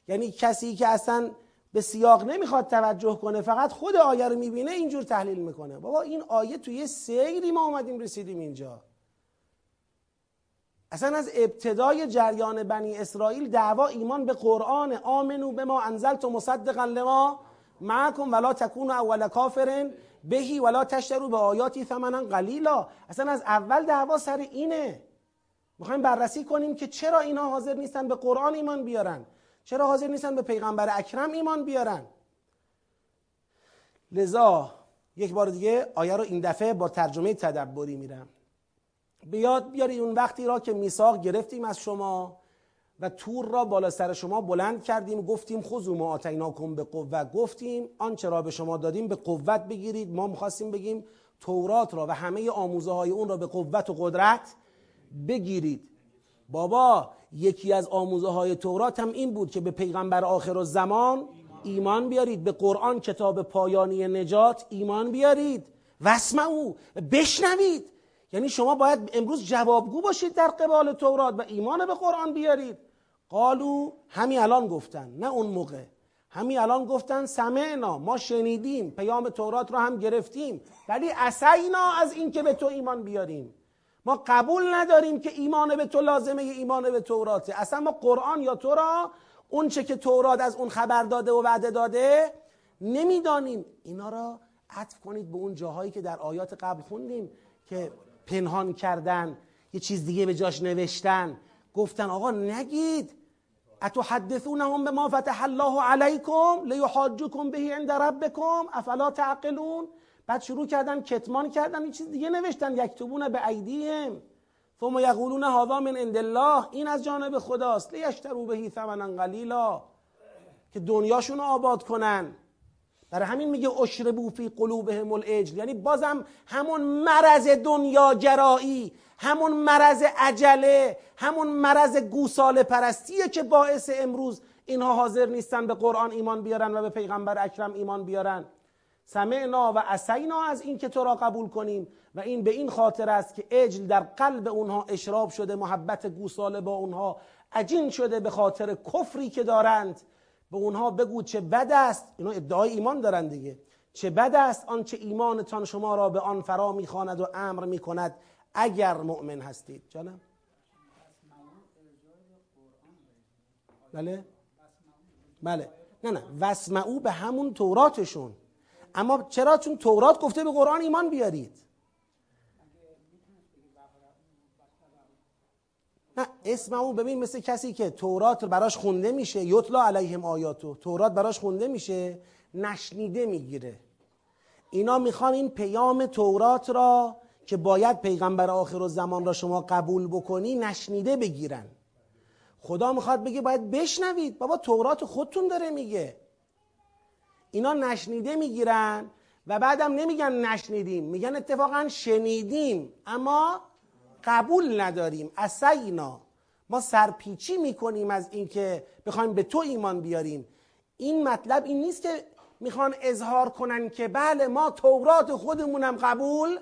یعنی کسی که اصلا به سیاق نمی‌خواد توجه کنه فقط خود آیه رو می‌بینه اینجور تحلیل می‌کنه. بابا این آیه توی سیری ما اومدیم رسیدیم اینجا. اصلا از ابتدای جریان بنی اسرائیل دعوا ایمان به قرآن آمنو به ما انزلت و مصدقا لما معکم ولا تکون اول کافرن بهی ولا تشترو به آیاتی ثمنا قلیلا. اصلا از اول دعوا سر اینه. می‌خوایم بررسی کنیم که چرا اینا حاضر نیستن به قرآن ایمان بیارن. چرا حاضر نیستن به پیغمبر اکرم ایمان بیارن؟ لذا یک بار دیگه آیه رو این دفعه با ترجمه تدبری میرم. بیاد بیارید اون وقتی را که میثاق گرفتیم از شما و تور را بالا سر شما بلند کردیم گفتیم خذوا ما آتیناکم به قوت گفتیم آنچه را به شما دادیم به قوت بگیرید ما می‌خواستیم بگیم تورات را و همه آموزه های اون را به قوت و قدرت بگیرید. بابا یکی از آموزه های تورات هم این بود که به پیغمبر آخر و زمان ایمان بیارید به قرآن کتاب پایانی نجات ایمان بیارید. او بشنوید. یعنی شما باید امروز جوابگو باشید در قبال تورات و ایمان به قرآن بیارید. قالو همین الان گفتن نه اون موقع. همین الان گفتن سمعنا ما شنیدیم پیام تورات رو هم گرفتیم. ولی اسینا از اینکه به تو ایمان بیاریم. ما قبول نداریم که ایمان به تو لازمه ایمان به توراته. اصلا ما قرآن یا تو را اون چه که تورات از اون خبر داده و وعده داده نمی‌دانیم. اینا را عطف کنید به اون جاهایی که در آیات قبل خوندیم که پنهان کردن یه چیز دیگه به جاش نوشتن. گفتن آقا نگید. اتحدثونهم به ما فتح الله علیکم لیحاجکم بهی عند ربکم؟ افلا تعقلون؟ بعد شروع کردن کتمان کردن این چیز دیگه نوشتن. یکتبون به ایدیهم. ثم یقولون هذا من عند الله. این از جانب خداست. لیشترو بهی ثمنا قلیلا. که دنیاشون آباد کنن. برای همین میگه اشربو فی قلوبهم الاجل یعنی بازم همون مرض دنیاگرایی همون مرض عجله همون مرض گوساله پرستیه که باعث امروز اینها حاضر نیستن به قرآن ایمان بیارن و به پیغمبر اکرم ایمان بیارن. سمعنا و اسینا از این که تو را قبول کنیم و این به این خاطر است که اجل در قلب اونها اشراب شده محبت گوساله با اونها عجین شده به خاطر کفری که دارند. به اونها بگو چه بد است. اینا ادعای ایمان دارن دیگه. چه بد است آنچه ایمانتان شما را به آن فرا می‌خواند و امر می‌کند اگر مؤمن هستید. جانم. بله؟ بله. نه نه. وسمعو به همون توراتشون. اما چرا؟ چون تورات گفته به قرآن ایمان بیارید. نه اسم او ببین مثل کسی که تورات براش خونده میشه. یطلا علیهم آیاتو. تورات براش خونده میشه نشنیده می‌گیره. اینا می‌خوان این پیام تورات را که باید پیغمبر آخر زمان را شما قبول بکنی نشنیده بگیرن. خدا می‌خواد بگه باید بشنوید. بابا تورات خودتون داره میگه. اینا نشنیده می‌گیرن و بعدم نمیگن نشنیدیم میگن اتفاقا شنیدیم اما قبول نداریم. اسینا ما سرپیچی می‌کنیم از اینکه بخوایم به تو ایمان بیاریم. این مطلب این نیست که می‌خوان اظهار کنن که بله ما تورات خودمونم قبول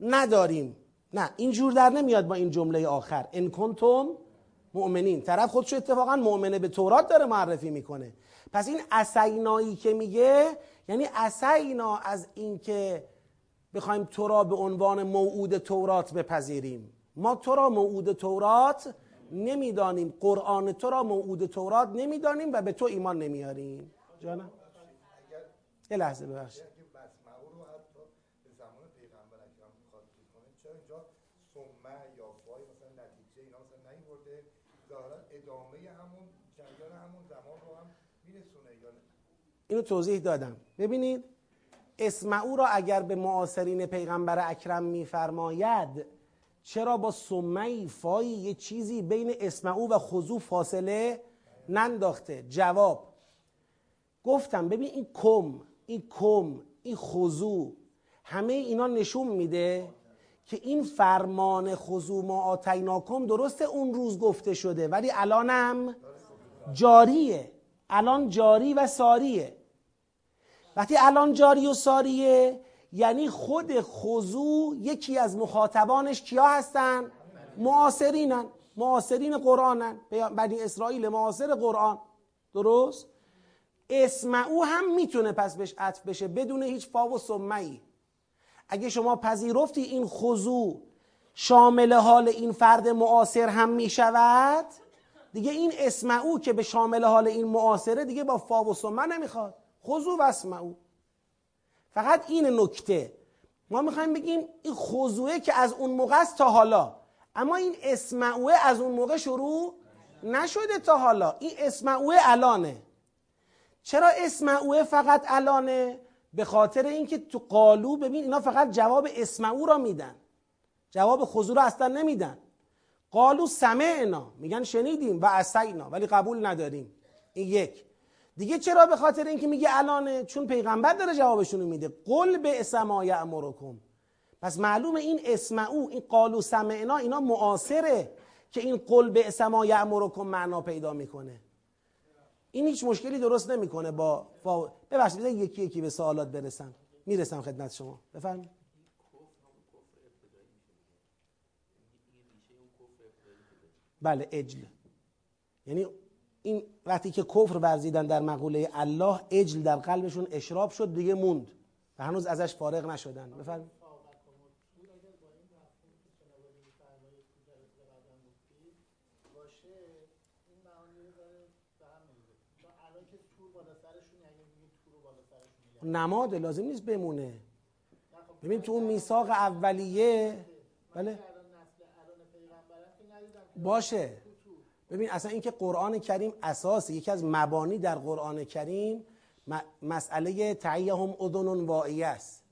نداریم. نه اینجور در نمیاد با این جمله آخر. ان کنتم مؤمنین. طرف خودشو اتفاقا مؤمنه به تورات داره معرفی می‌کنه. پس این اسینایی که میگه یعنی اسینا از اینکه بخوایم تو را به عنوان موعود تورات بپذیریم. ما تو را موعود تورات نمی‌دانیم. قرآن تو را موعود تورات نمی‌دانیم و به تو ایمان نمیاریم. جانم؟ یه لحظه ببخشید. اینو توضیح دادم. ببینید اسمعو را اگر به معاصرین پیغمبر اکرم میفرماید چرا با سمعی فایی یه چیزی بین اسمعو و خضو فاصله ننداخته؟ جواب گفتم ببین این کم این کم این خضو همه اینا نشون میده که این فرمان خضو ما آتیناکم درسته اون روز گفته شده ولی الانم جاریه. الان جاری و ساریه. وقتی الان جاری و ساریه یعنی خود خضوع یکی از مخاطبانش کیا هستن؟ معاصرینن. معاصرین قرآنن. بنی اسرائیل معاصر قرآن. درست؟ اسمعو هم می‌تونه پس بهش عطف بشه بدون هیچ فا و سمعی اگه شما پذیرفتی این خضوع شامل حال این فرد معاصر هم می‌شود دیگه این اسمعو که به شامل حال این معاصره دیگه با فا و سمع نمی‌خواد. خضوع و اسمعو. فقط این نکته. ما می‌خوایم بگیم این خضوعه که از اون موقع است تا حالا. اما این اسمعوه از اون موقع شروع نشده تا حالا. این اسمعوه الانه. چرا اسمعوه فقط الانه؟ به خاطر اینکه تو قالو ببین اینا فقط جواب اسمعو را میدن. جواب خضوع را اصلا نمیدن. قالو سمعنا. میگن شنیدیم و اسینا ولی قبول نداریم. این یک. دیگه چرا به خاطر اینکه میگه الانه؟ چون پیغمبر داره جوابشون میده. قل به اسما یامرکم پس معلومه این اسمعو این قالو سمعنا اینا معاصره که این قل به اسما یامرکم معنا پیدا می‌کنه. این هیچ مشکلی درست نمی‌کنه با, با... ببخشید یکی یکی به سوالات برسم. می‌رسم خدمت شما. بفرمایید. بله اجل یعنی این وقتی که کفر ورزیدن در مقوله الله اجل در قلبشون اشراب شد دیگه موند. و هنوز ازش فارغ نشدن. بفرمایید. نماده لازم نیست بمونه. ببین تو اون میثاق اولیه بله؟ باشه. ببین اصلا اینکه قرآن کریم اساس یکی از مبانی در قرآن کریم مسئله تعیهم اذن واعیه است.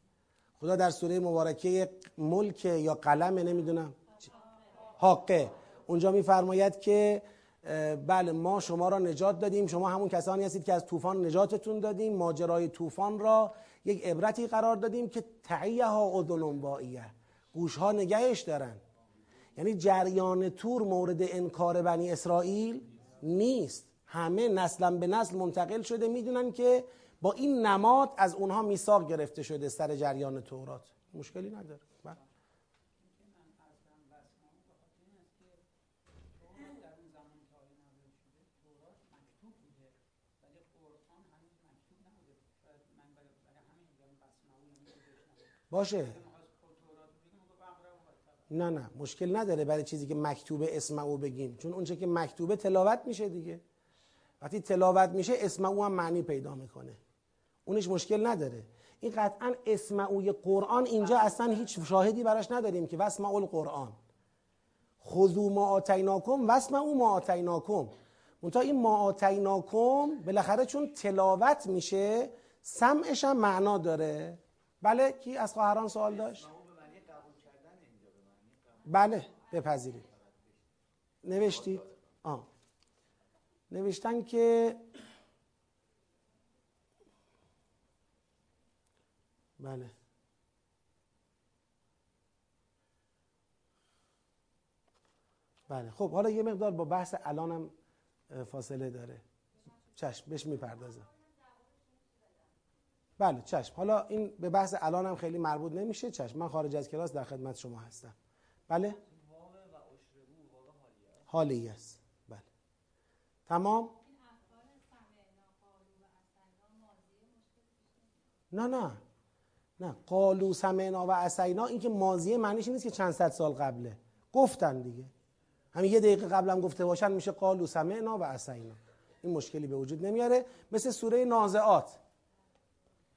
خدا در سوره مبارکه ملک یا قلم نمی‌دونم. حاقه. اونجا میفرماید که بله ما شما را نجات دادیم. شما همون کسانی هستید که از طوفان نجاتتون دادیم. ماجرای طوفان را یک عبرتی قرار دادیم که تعیه ها اذن واعیه. گوش ها نگهش دارن. یعنی جریان تور مورد انکار بنی اسرائیل نیست. همه نسلا به نسل منتقل شده می‌دونن که با این نماد از اونها میثاق گرفته شده سر جریان تورات. مشکلی نداره. بله. باشه. نه نه مشکل نداره برای چیزی که مکتوبه اسم او بگیم. چون اونچه که مکتوبه تلاوت میشه دیگه. وقتی تلاوت میشه اسم او هم معنی پیدا می‌کنه. اونش مشکل نداره. این قطعا اسمعوی قرآن اینجا اصلا هیچ شاهدی براش نداریم که واسمعو القرآن. خذو ما آتیناکم واسمعو ما آتیناکم. منتها این ما آتیناکم بالاخره چون تلاوت میشه سمعش هم معنا داره. بله کی از خواهران سوال داشت؟ بله بپذیرید. نوشتید؟ آه. نوشتن که بله. بله خب حالا یه مقدار با بحث الانم فاصله داره. چشم بهش می‌پردازم. بله چشم. حالا این به بحث الان هم خیلی مربوط نمیشه. چشم من خارج از کلاس در خدمت شما هستم. بله؟ حالی است. بله. تمام؟ نه نه. نه. قالو سمعنا و اسینا. این که ماضیه معنیش نیست که چند صد سال قبله. گفتن دیگه. همین یه دقیقه قبلم گفته باشن میشه قالو سمعنا و اسینا. این مشکلی به وجود نمیاره. مثل سوره نازعات.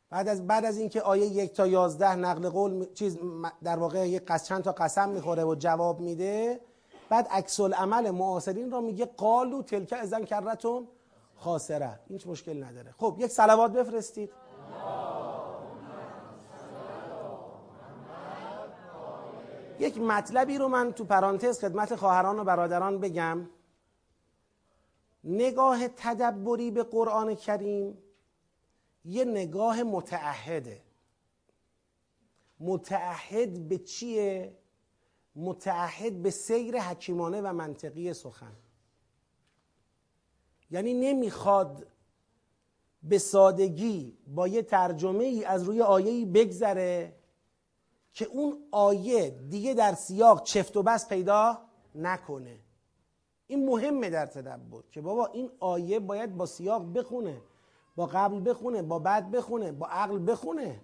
بعد از بعد از اینکه آیه یک تا یازده نقل قول چیز در واقع یک چند تا قسم می‌خوره و جواب میده بعد عکس عمل معاصرین را میگه قالو تلک ازن کرتون خاسره. هیچ مشکل نداره. خب یک صلوات بفرستید. یک مطلبی رو من تو پرانتز خدمت خواهران و برادران بگم. نگاه تدبری به قرآن کریم یه نگاه متعهده. متعهد به چیه؟ متعهد به سیر حکیمانه و منطقی سخن. یعنی نمی‌خواد به سادگی با یه ترجمه ای از روی آیه بگذره که اون آیه دیگه در سیاق چفت و بس پیدا نکنه. این مهمه در تدبر که بابا این آیه باید با سیاق بخونه. با قبل بخونه با بعد بخونه با عقل بخونه.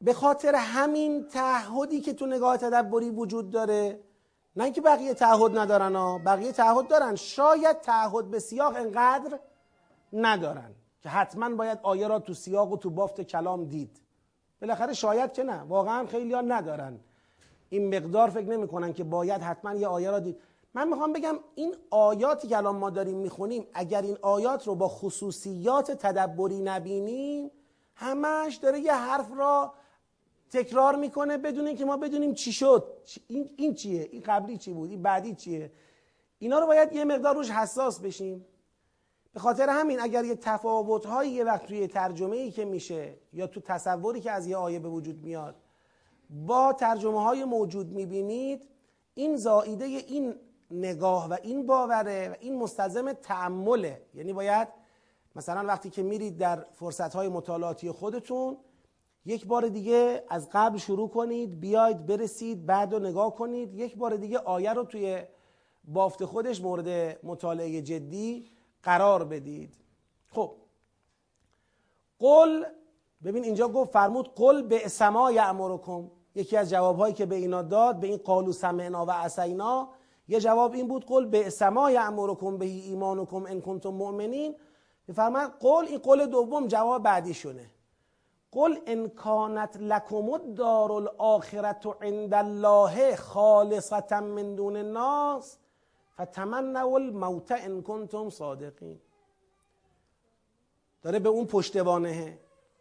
به خاطر همین تعهدی که تو نگاه تدبری وجود داره نه اینکه بقیه تعهد ندارن ها بقیه تعهد دارن. شاید تعهد به سیاق انقدر ندارن که حتما باید آیه را تو سیاق و تو بافت کلام دید. بالاخره شاید که نه واقعا خیلی ها ندارن. این مقدار فکر نمی‌کنن که باید حتما یه آیه را دید. من می‌خوام بگم این آیاتی که الان ما داریم می‌خونیم اگر این آیات رو با خصوصیات تدبری نبینیم همش داره یه حرف را تکرار می‌کنه بدون اینکه ما بدونیم چی شد. این, این چیه؟ این قبلی چی بود؟ این بعدی چیه؟ اینا رو باید یه مقدار روش حساس بشیم. به خاطر همین اگر یه تفاوت هایی یه وقت توی ترجمه ای که میشه یا تو تصوری که از یه آیه به وجود میاد با ترجمه های موجود می‌بینید این زائیده این نگاه و این باوره و این مستلزم تعمله یعنی باید مثلا وقتی که میرید در فرصت های مطالعاتی خودتون یک بار دیگه از قبل شروع کنید بیاید برسید بعد رو نگاه کنید. یک بار دیگه آیه رو توی بافت خودش مورد مطالعه جدی قرار بدید. خب. قل ببین اینجا گفت فرمود قل به سما یعمرکم یکی از جوابهایی که به اینا داد به این قالو سمعنا و اسینا یه جواب این بود قل به سما یعمرکم به ایمانکم ان کنتم مؤمنین. میفرماد قل این قول دوم جواب بعدی شونه قل ان کانت لکم الدار الاخرت عند الله خالصتا من دون الناس فتمنوا الموت ان کنتم صادقین. داره به اون پشتوانه.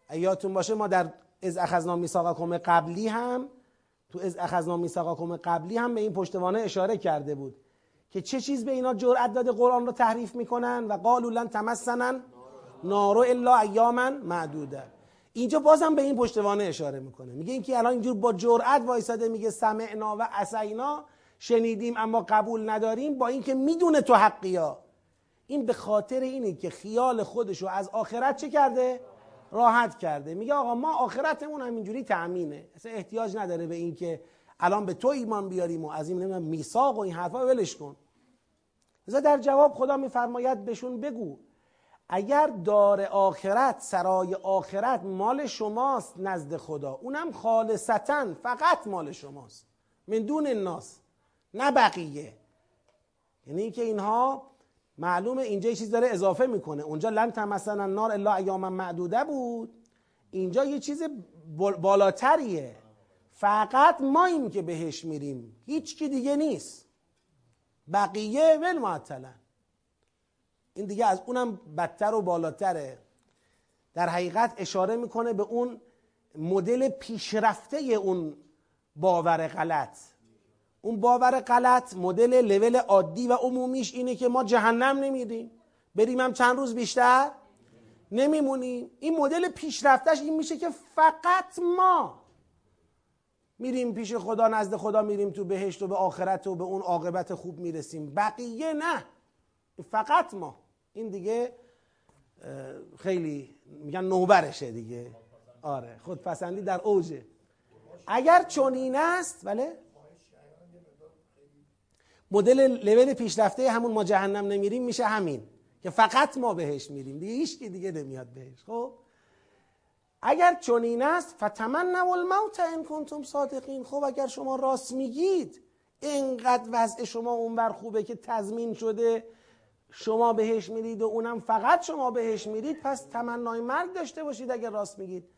ایاتون باشه ما در از اخذنا میثاقکم قبلی هم تو از اخذنا میثاقکم قبلی هم به این پشتوانه اشاره کرده بود که چه چیز به اینا جرأت داده قرآن رو تحریف می‌کنن و قالوا لن تمسنا نارو الا ایاما معدوده. اینجا بازم به این پشتوانه اشاره می‌کنه. میگه اینکه الان اینجور با جرأت وایساده میگه سمعنا و اسینا شنیدیم اما قبول نداریم. با اینکه می‌دونه تو حقیا این به خاطر اینه که خیال خودشو از آخرت چه کرده؟ راحت کرده. میگه آقا ما آخرتمون همینجوری تأمینه. اصلا احتیاج نداره به اینکه الان به تو ایمان بیاریم و از این نمی‌دونم میثاق و این حرفا ولش کن. لذا در جواب خدا میفرماید بهشون بگو. اگر دار آخرت سرای آخرت مال شماست نزد خدا. اونم خالصتا فقط مال شماست. من دون الناس نه بقیه. یعنی اینکه اینها معلومه اینجا یه چیز داره اضافه می‌کنه. اونجا لن تمسن النار الا ایاما معدوده بود. اینجا یه چیز بالاتریه. فقط ماییم که بهش میریم. هیچ کی دیگه نیست. بقیه ول معطلن. این دیگه از اونم بدتر و بالاتره. در حقیقت اشاره می‌کنه به اون مدل پیشرفته اون باور غلط. اون باور غلط مدل لول عادی و عمومیش اینه که ما جهنم نمیریم. بریم هم چند روز بیشتر نمیمونیم. این مدل پیشرفتش این میشه که فقط ما میریم پیش خدا نزد خدا میریم تو بهشت و به آخرت و به اون عاقبت خوب می‌رسیم. بقیه نه. فقط ما. این دیگه خیلی میگن نوبرشه دیگه. آره خودپسندی در اوجه. اگر چنین است بله؟ مدل لول پیشرفته همون ما جهنم نمیریم میشه همین که فقط ما بهش میریم. دیگه هیچ دیگه نمیاد بهش خب؟ اگر چنین است فتمنوا الموت ان کنتم صادقین. خب اگر شما راست میگید اینقدر وضع شما اونور خوبه که تضمین شده شما بهش میرید و اونم فقط شما بهش میرید پس تمنای مرگ داشته باشید اگر راست میگید.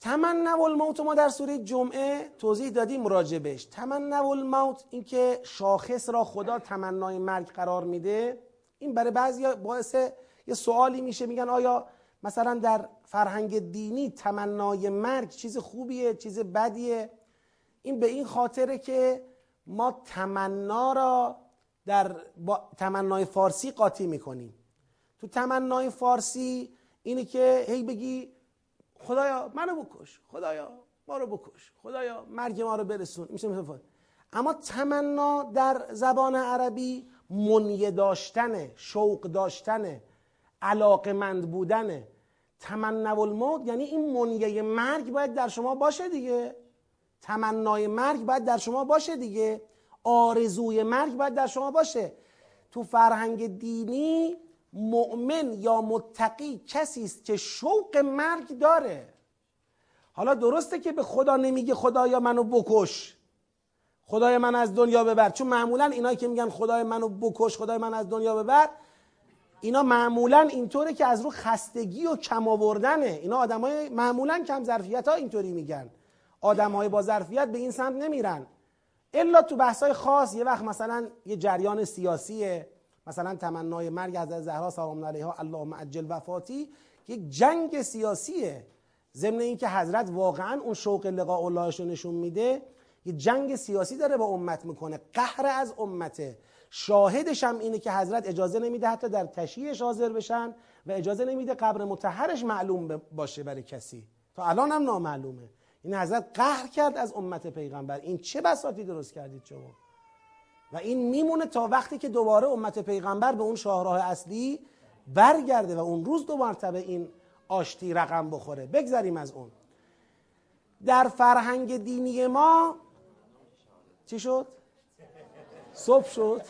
تمنوا الموت ما در سوره جمعه توضیح دادیم راجبش. تمنوا الموت اینکه شاخص را خدا تمنای مرگ قرار میده. این برای بعضی باعث یه سوالی میشه. میگن آیا مثلا در فرهنگ دینی تمنای مرگ چیز خوبیه چیز بدیه؟ این به این خاطره که ما تمنا را در تمنای فارسی قاطی می‌کنیم. تو تمنای فارسی اینه که هی بگی خدایا منو بکش خدایا ما رو بکش خدایا مرگ ما رو برسون. میشه مثل اما تمنا در زبان عربی منیه داشتنه شوق داشتنه علاقمند بودنه. تمنو الموت یعنی این منیه مرگ باید در شما باشه دیگه. تمنای مرگ باید در شما باشه دیگه. آرزوی مرگ باید در شما باشه. تو فرهنگ دینی مؤمن یا متقی کسی است که شوق مرگ داره. حالا درسته که به خدا نمیگه خدایا منو بکش. خدای من از دنیا ببر. چون معمولا اینایی که میگن خدای منو بکش خدای من از دنیا ببر اینا معمولا اینطوره که از رو خستگی و کم آوردنه. اینا آدمای معمولا کم ظرفیت ها اینطوری میگن. آدم های با ظرفیت به این سمت نمیرن. الا تو بحث های خاص یه وقت مثلا یه جریان سیاسیه. مثلا تمنای مرگ از زهرا سلام علیها اللهم عجل وفاتی یک جنگ سیاسیه. ضمن اینکه حضرت واقعا اون شوق لقاء اللهش رو نشون میده یه جنگ سیاسی داره با امت می‌کنه قهر از امته. شاهدش هم اینه که حضرت اجازه نمیده حتی در تشییعش حاضر بشن و اجازه نمیده قبر متحرش معلوم باشه برای کسی. تا الان هم نامعلومه. این حضرت قهر کرد از امت پیغمبر. این چه بساتی درست کردید شما؟ و این میمونه تا وقتی که دوباره امت پیغمبر به اون شاهراه اصلی برگرده و اون روز دو مرتبه این آشتی رقم بخوره. بگذریم از اون. در فرهنگ دینی ما چی شد؟ صبح شد.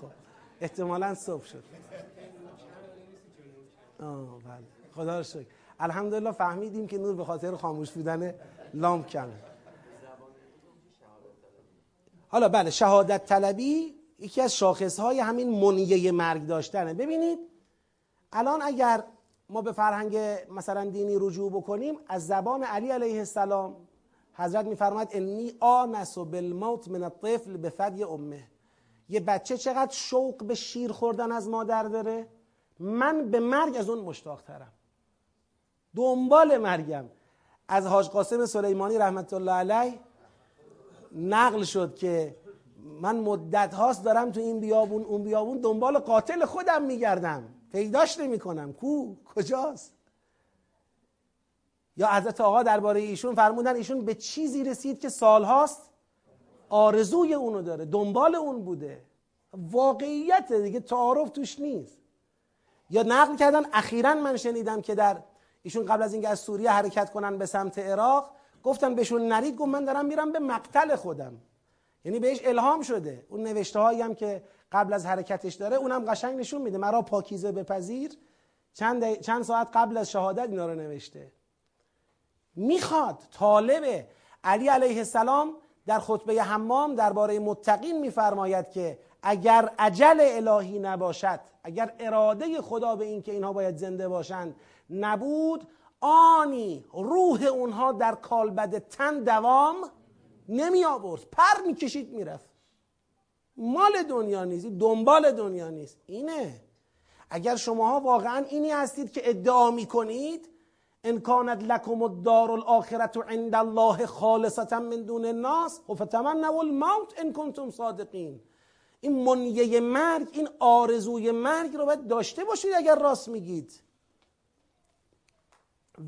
خب احتمالا صبح شد. آه بله. خدا رو شکر. الحمدلله فهمیدیم که نور به خاطر خاموش بودن لامپ کمه. حالا بله شهادت طلبی یکی از شاخص های همین منیه مرگ داشتنه. ببینید الان اگر ما به فرهنگ مثلا دینی رجوع بکنیم از زبان علی علیه السلام حضرت میفرماید انی آنس بالموت من الطفل به فدی امه. یه بچه چقدر شوق به شیر خوردن از مادر داره؟ من به مرگ از اون مشتاق ترم دنبال مرگم. از حاج قاسم سلیمانی رحمت الله علیه نقل شد که من مدت هاست دارم تو این بیابون اون بیابون دنبال قاتل خودم میگردم. پیداش نمی کنم کو؟ کجاست؟ یا حضرت آقا درباره ایشون فرمودن ایشون به چیزی رسید که سالهاست آرزوی اونو داره دنبال اون بوده. واقعیت دیگه تعارف توش نیست. یا نقل کردن اخیرا من شنیدم که در ایشون قبل از اینکه از سوریه حرکت کنن به سمت عراق گفتن بهشون نرید گفت من دارم میرم به مقتل خودم. یعنی بهش الهام شده. اون نوشته هایی هم که قبل از حرکتش داره اونم قشنگ نشون میده. مرا پاکیزه بپذیر. چند, چند ساعت قبل از شهادت اینا رو نوشته. می‌خواد طالب علی علیه السلام در خطبه حمام درباره متقین میفرماید که اگر عجل الهی نباشد اگر اراده خدا به این که اینها باید زنده باشند نبود آنی روح اونها در کالبد تن دوام نمی آورد. پر می‌کشید می‌رفت. مال دنیا نیست دنبال دنیا نیست. اینه. اگر شماها واقعا اینی هستید که ادعا می‌کنید ان کانت لکم الدار الاخرت عند الله خالصتا من دون الناس و فتمنوا الموت ان کنتم صادقین. این منیه مرگ این آرزوی مرگ رو باید داشته باشید اگر راست میگید.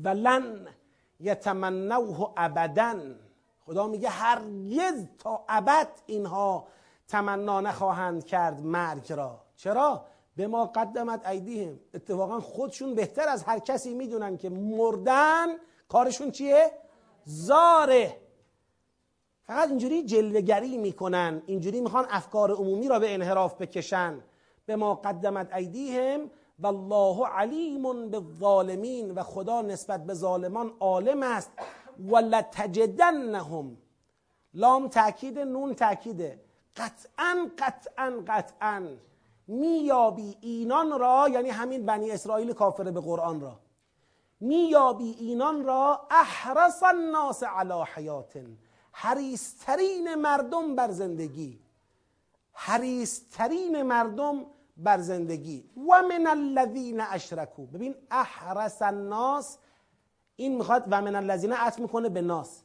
ولن یتمنوه ابدا. خدا میگه هرگز تا ابد اینها تمنا نخواهند کرد مرگ را. چرا؟ به ما قدمت ایدیهم. اتفاقا خودشون بهتر از هر کسی می‌دونن که مردن کارشون چیه؟ زاره. فقط اینجوری جلوگری می‌کنن. اینجوری می‌خوان افکار عمومی را به انحراف بکشن. به ما قدمت ایدیهم. و الله علیم بالظالمین و خدا نسبت به ظالمان عالم است ولتجدنهم لام تاکید نون تاکیده قطعا قطعا قطعا میابی اینان را یعنی همین بنی اسرائیل کافر به قرآن را. میابی اینان را احرس الناس علی حیات حریسترین مردم بر زندگی. حریسترین مردم بر زندگی. و من الذین اشرکو. ببین احرس الناس. این می‌خواد و من الذین عطف می‌کنه به ناس.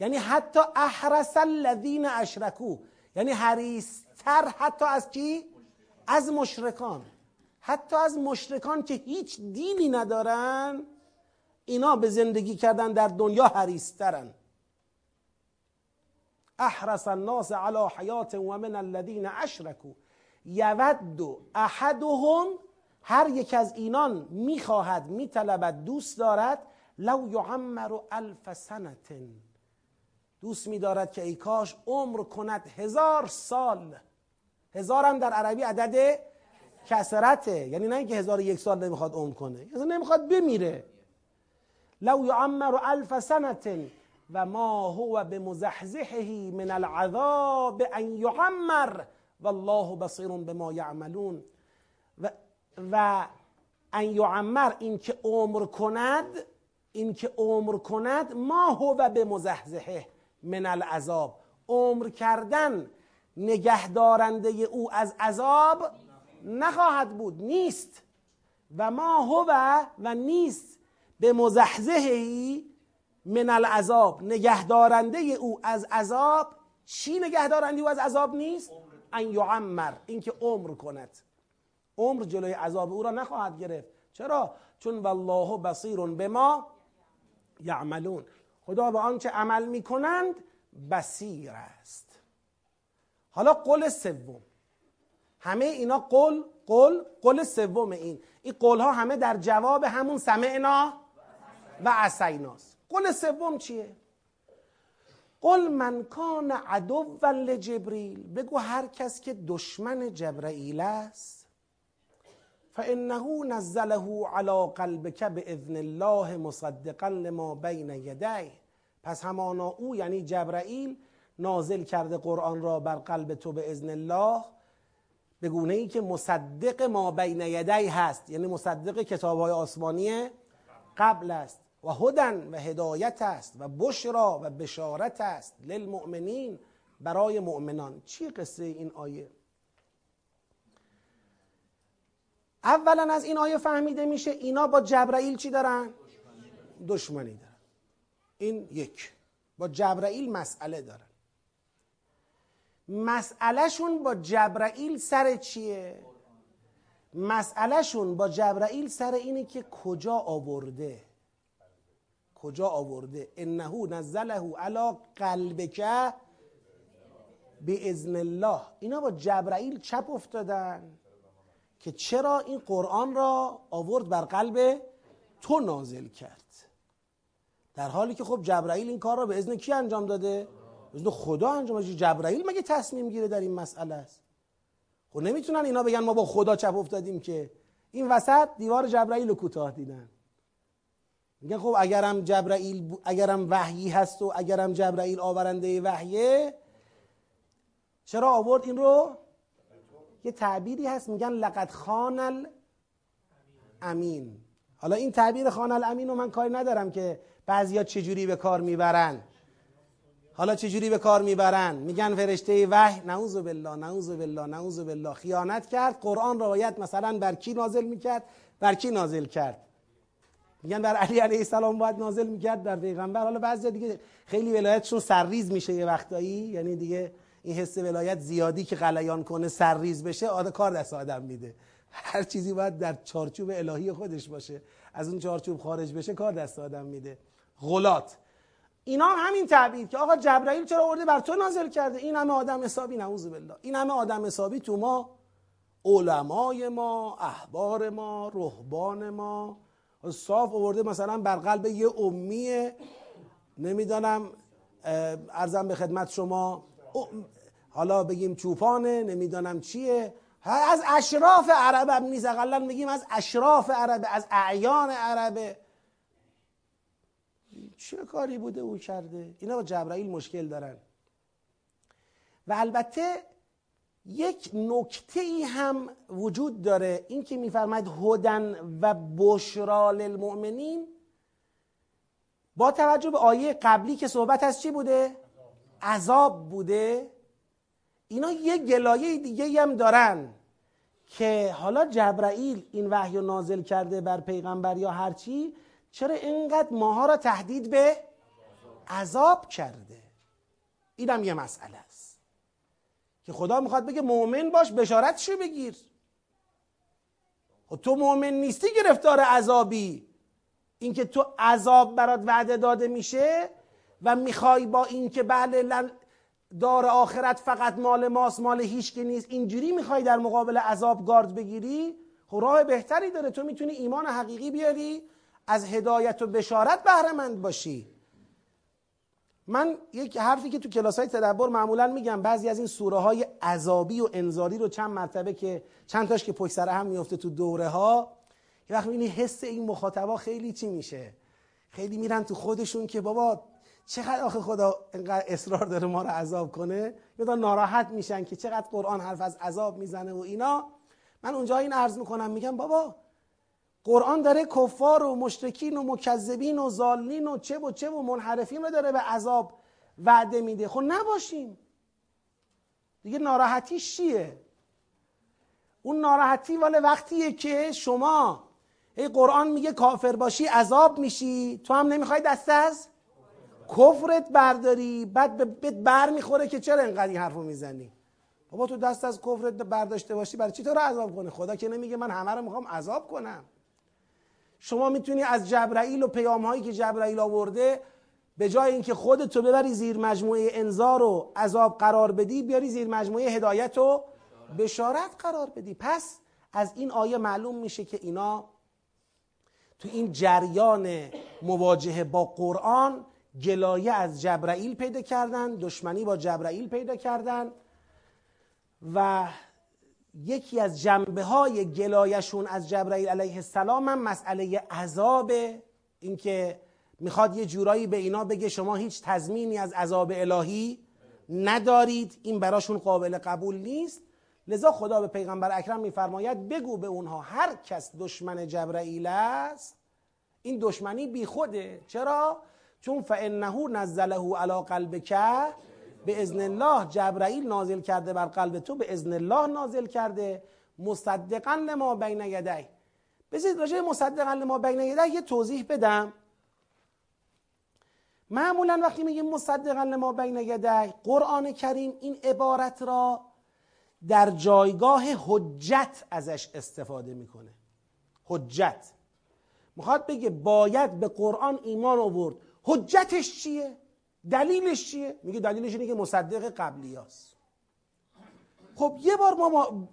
یعنی حتی احرس الذین اشرکو. یعنی حریستر حتی از کی؟ از مشرکان. حتی از مشرکان که هیچ دینی ندارن اینا به زندگی کردن در دنیا حریسترن احرس الناس علی حیات و من الذین اشرکو. یود احدهم هر یک از اینان می‌خواهد میطلبد دوست دارد لو یعمر الف سنت دوست میدارد که ای کاش عمر کند هزار سال. هزار هم در عربی عدد کسرته. یعنی نه اینکه هزار یک سال نمی‌خواد عمر کنه نمی‌خواد بمیره. لو یعمر الف سنت و ما هو بمزحزحه من العذاب ان یعمر. والله بصیر بما یعملون و, و ان یعمر این که عمر کند این که عمر کند ما هو به مزحزحه من العذاب. عمر کردن نگهدارنده او از عذاب نخواهد بود نیست. و ما هو و نیست به مزحزهی من العذاب. نگهدارنده او از عذاب چی نگهدارنده او از عذاب نیست؟ ان یعمر اینکه عمر کند. عمر جلوی عذاب او را نخواهد گرفت. چرا؟ چون والله بصیر به ما یعملون. خدا به آنچه عمل می‌کنند بسیر است. حالا قول سوم. همه اینا قول قول قول سوم این. این قول ها همه در جواب همون سمعنا و عسیناست قول سوم چیه؟ قل من کان عدو لجبریل. بگو هر کس که دشمن جبرئیل است. فانه نزله على قلبك باذن الله مصدقا لما بین یدیه. پس همانا او یعنی جبرئیل نازل کرده قرآن را بر قلب تو به اذن الله. به گونه ای که مصدق ما بین یدی هست. یعنی مصدق کتاب های آسمانی قبل است. و هدن و هدایت است و بشرا و بشارت است للمؤمنین برای مؤمنان. چی قصه این آیه؟ اولا از این آیه فهمیده میشه اینا با جبرائیل چی دارن؟ دشمنی دارن. این یک. با جبرائیل مسئله دارن. مسئلهشون با جبرائیل سر چیه؟ مسئلهشون با جبرائیل سر اینه که کجا آورده. کجا آورده؟ انه نزله علی قلبک به ازن الله. اینا با جبرائیل چپ افتادن که چرا این قرآن را آورد بر قلب تو نازل کرد؟ در حالی که خب جبرائیل این کار را به ازن کی انجام داده؟ به خدا انجام داده. جبرائیل مگه تصمیم گیره در این مسئله است؟ خب نمی‌تونن اینا بگن ما با خدا چپ افتادیم که. این وسط دیوار جبرائیل رو کوتاه دیدن. میگن خب اگرم جبرائیل اگرم وحیی هست و اگرم جبرائیل آورنده وحیه چرا آورد این رو؟ یه تعبیری هست میگن لقد خان امین حالا این تعبیر خان الامین رو من کاری ندارم که بعضیا چجوری به کار می‌برن. حالا چجوری به کار می‌برن؟ میگن فرشته وحی نعوذ بالله نعوذ بالله نعوذ بالله. خیانت کرد قرآن را باید مثلا بر کی نازل می‌کرد؟ بر کی نازل کرد؟ میگن بر علی علیه السلام باید نازل می‌کرد بر پیغمبر. حالا بعضی دیگه خیلی ولایتشون سرریز میشه یه وقتایی. یعنی دیگه این حس ولایت زیادی که غلیان کنه سرریز بشه آده کار دست آدم میده. هر چیزی باید در چارچوب الهی خودش باشه. از اون چارچوب خارج بشه کار دست آدم میده. غلات. اینا هم همین تعبیر که آقا جبرائیل چرا آورده بر تو نازل کرده. این همه آدم حسابی نعوذ بالله. این همه آدم حسابی تو ما علمای ما احبار ما رهبان ما صاف آورده مثلا بر قلب یه امیه. نمی‌دانم ارزم به خدمت شما. حالا بگیم چوپانه نمی‌دانم چیه. از اشراف عرب هم نیست. اقلا میگیم از اشراف عربه از اعیان عربه چه کاری بوده او کرده؟ اینا با جبرائیل مشکل دارن. و البته یک نکته ای هم وجود داره این که میفرماید هدن و بشرا للمؤمنین. با توجه به آیه قبلی که صحبت از چی بوده؟ عذاب بوده. اینا یه گلایه دیگه هم دارن که حالا جبرائیل این وحی رو نازل کرده بر پیغمبر یا هرچی چرا اینقدر ماها را تهدید به عذاب کرده؟ اینم یه مسئله که خدا می‌خواد بگه مؤمن باش بشارتشو بگیر. خب تو مؤمن نیستی گرفتار عذابی. اینکه تو عذاب برات وعده داده میشه و می‌خوای با اینکه بله دار آخرت فقط مال ماست مال هیچ که نیست اینجوری می‌خوای در مقابل عذاب گارد بگیری؟ خب راه بهتری داره. تو می‌تونی ایمان حقیقی بیاری از هدایت و بشارت بهرهمند باشی. من یک حرفی که تو کلاس های تدبر معمولا میگم بعضی از این سوره های عذابی و انذاری رو چند مرتبه که چند تاش که پشت سر هم میفته تو دوره ها یه وقت می‌بینی حس این مخاطبا خیلی چی میشه؟ خیلی میرن تو خودشون که بابا چقدر آخه خدا اینقدر اصرار داره ما رو عذاب کنه؟ یا ناراحت میشن که چقدر قرآن حرف از عذاب می‌زنه و اینا. من اونجا این عرض می‌کنم میگم بابا قرآن داره کفار و مشرکین و مکذبین و زالین و چه و چه و منحرفین رو داره به عذاب وعده میده. خب نباشیم. دیگه ناراحتی چیه؟ اون ناراحتی والا وقتیه که شما ای قرآن میگه کافر باشی عذاب میشی. تو هم نمی‌خوای دست از کفرت برداری. بعد به بر می‌خوره که چرا اینقدر این حرفو می‌زنی؟ بابا تو دست از کفرت برداشته باشی برای چی تو رو عذاب کنه؟ خدا که نمیگه من همه رو می‌خوام عذاب کنم. شما می‌تونی از جبرائیل و پیام هایی که جبرائیل آورده به جای اینکه خودتو ببری زیر مجموعه انذار و عذاب قرار بدی بیاری زیر مجموعه هدایت و بشارت قرار بدی. پس از این آیه معلوم میشه که اینا تو این جریان مواجهه با قرآن گلایه از جبرائیل پیدا کردن دشمنی با جبرائیل پیدا کردن و یکی از جنبه های گلایشون از جبرائیل علیه السلام هم مسئله عذاب اینکه می‌خواد یه جورایی به اینا بگه شما هیچ تضمینی از عذاب الهی ندارید این براشون قابل قبول نیست. لذا خدا به پیغمبر اکرم میفرماید بگو به اونها هر کس دشمن جبرائیل است این دشمنی بیخوده. چرا؟ چون فانه نزله علی قلبک به ازن الله جبرائیل نازل کرده بر قلب تو به ازن الله نازل کرده. مصدقا لما بین یدی. بذارید راجع مصدقا لما بین یدی یه توضیح بدم. معمولا وقتی میگیم مصدقا لما بین یدی قرآن کریم این عبارت را در جایگاه حجت ازش استفاده می‌کنه. حجت. می‌خواد بگه باید به قرآن ایمان آورد. حجتش چیه؟ دلیلش چیه؟ میگه دلیلش اینه که مصدق قبلی هست. خب یه بار ما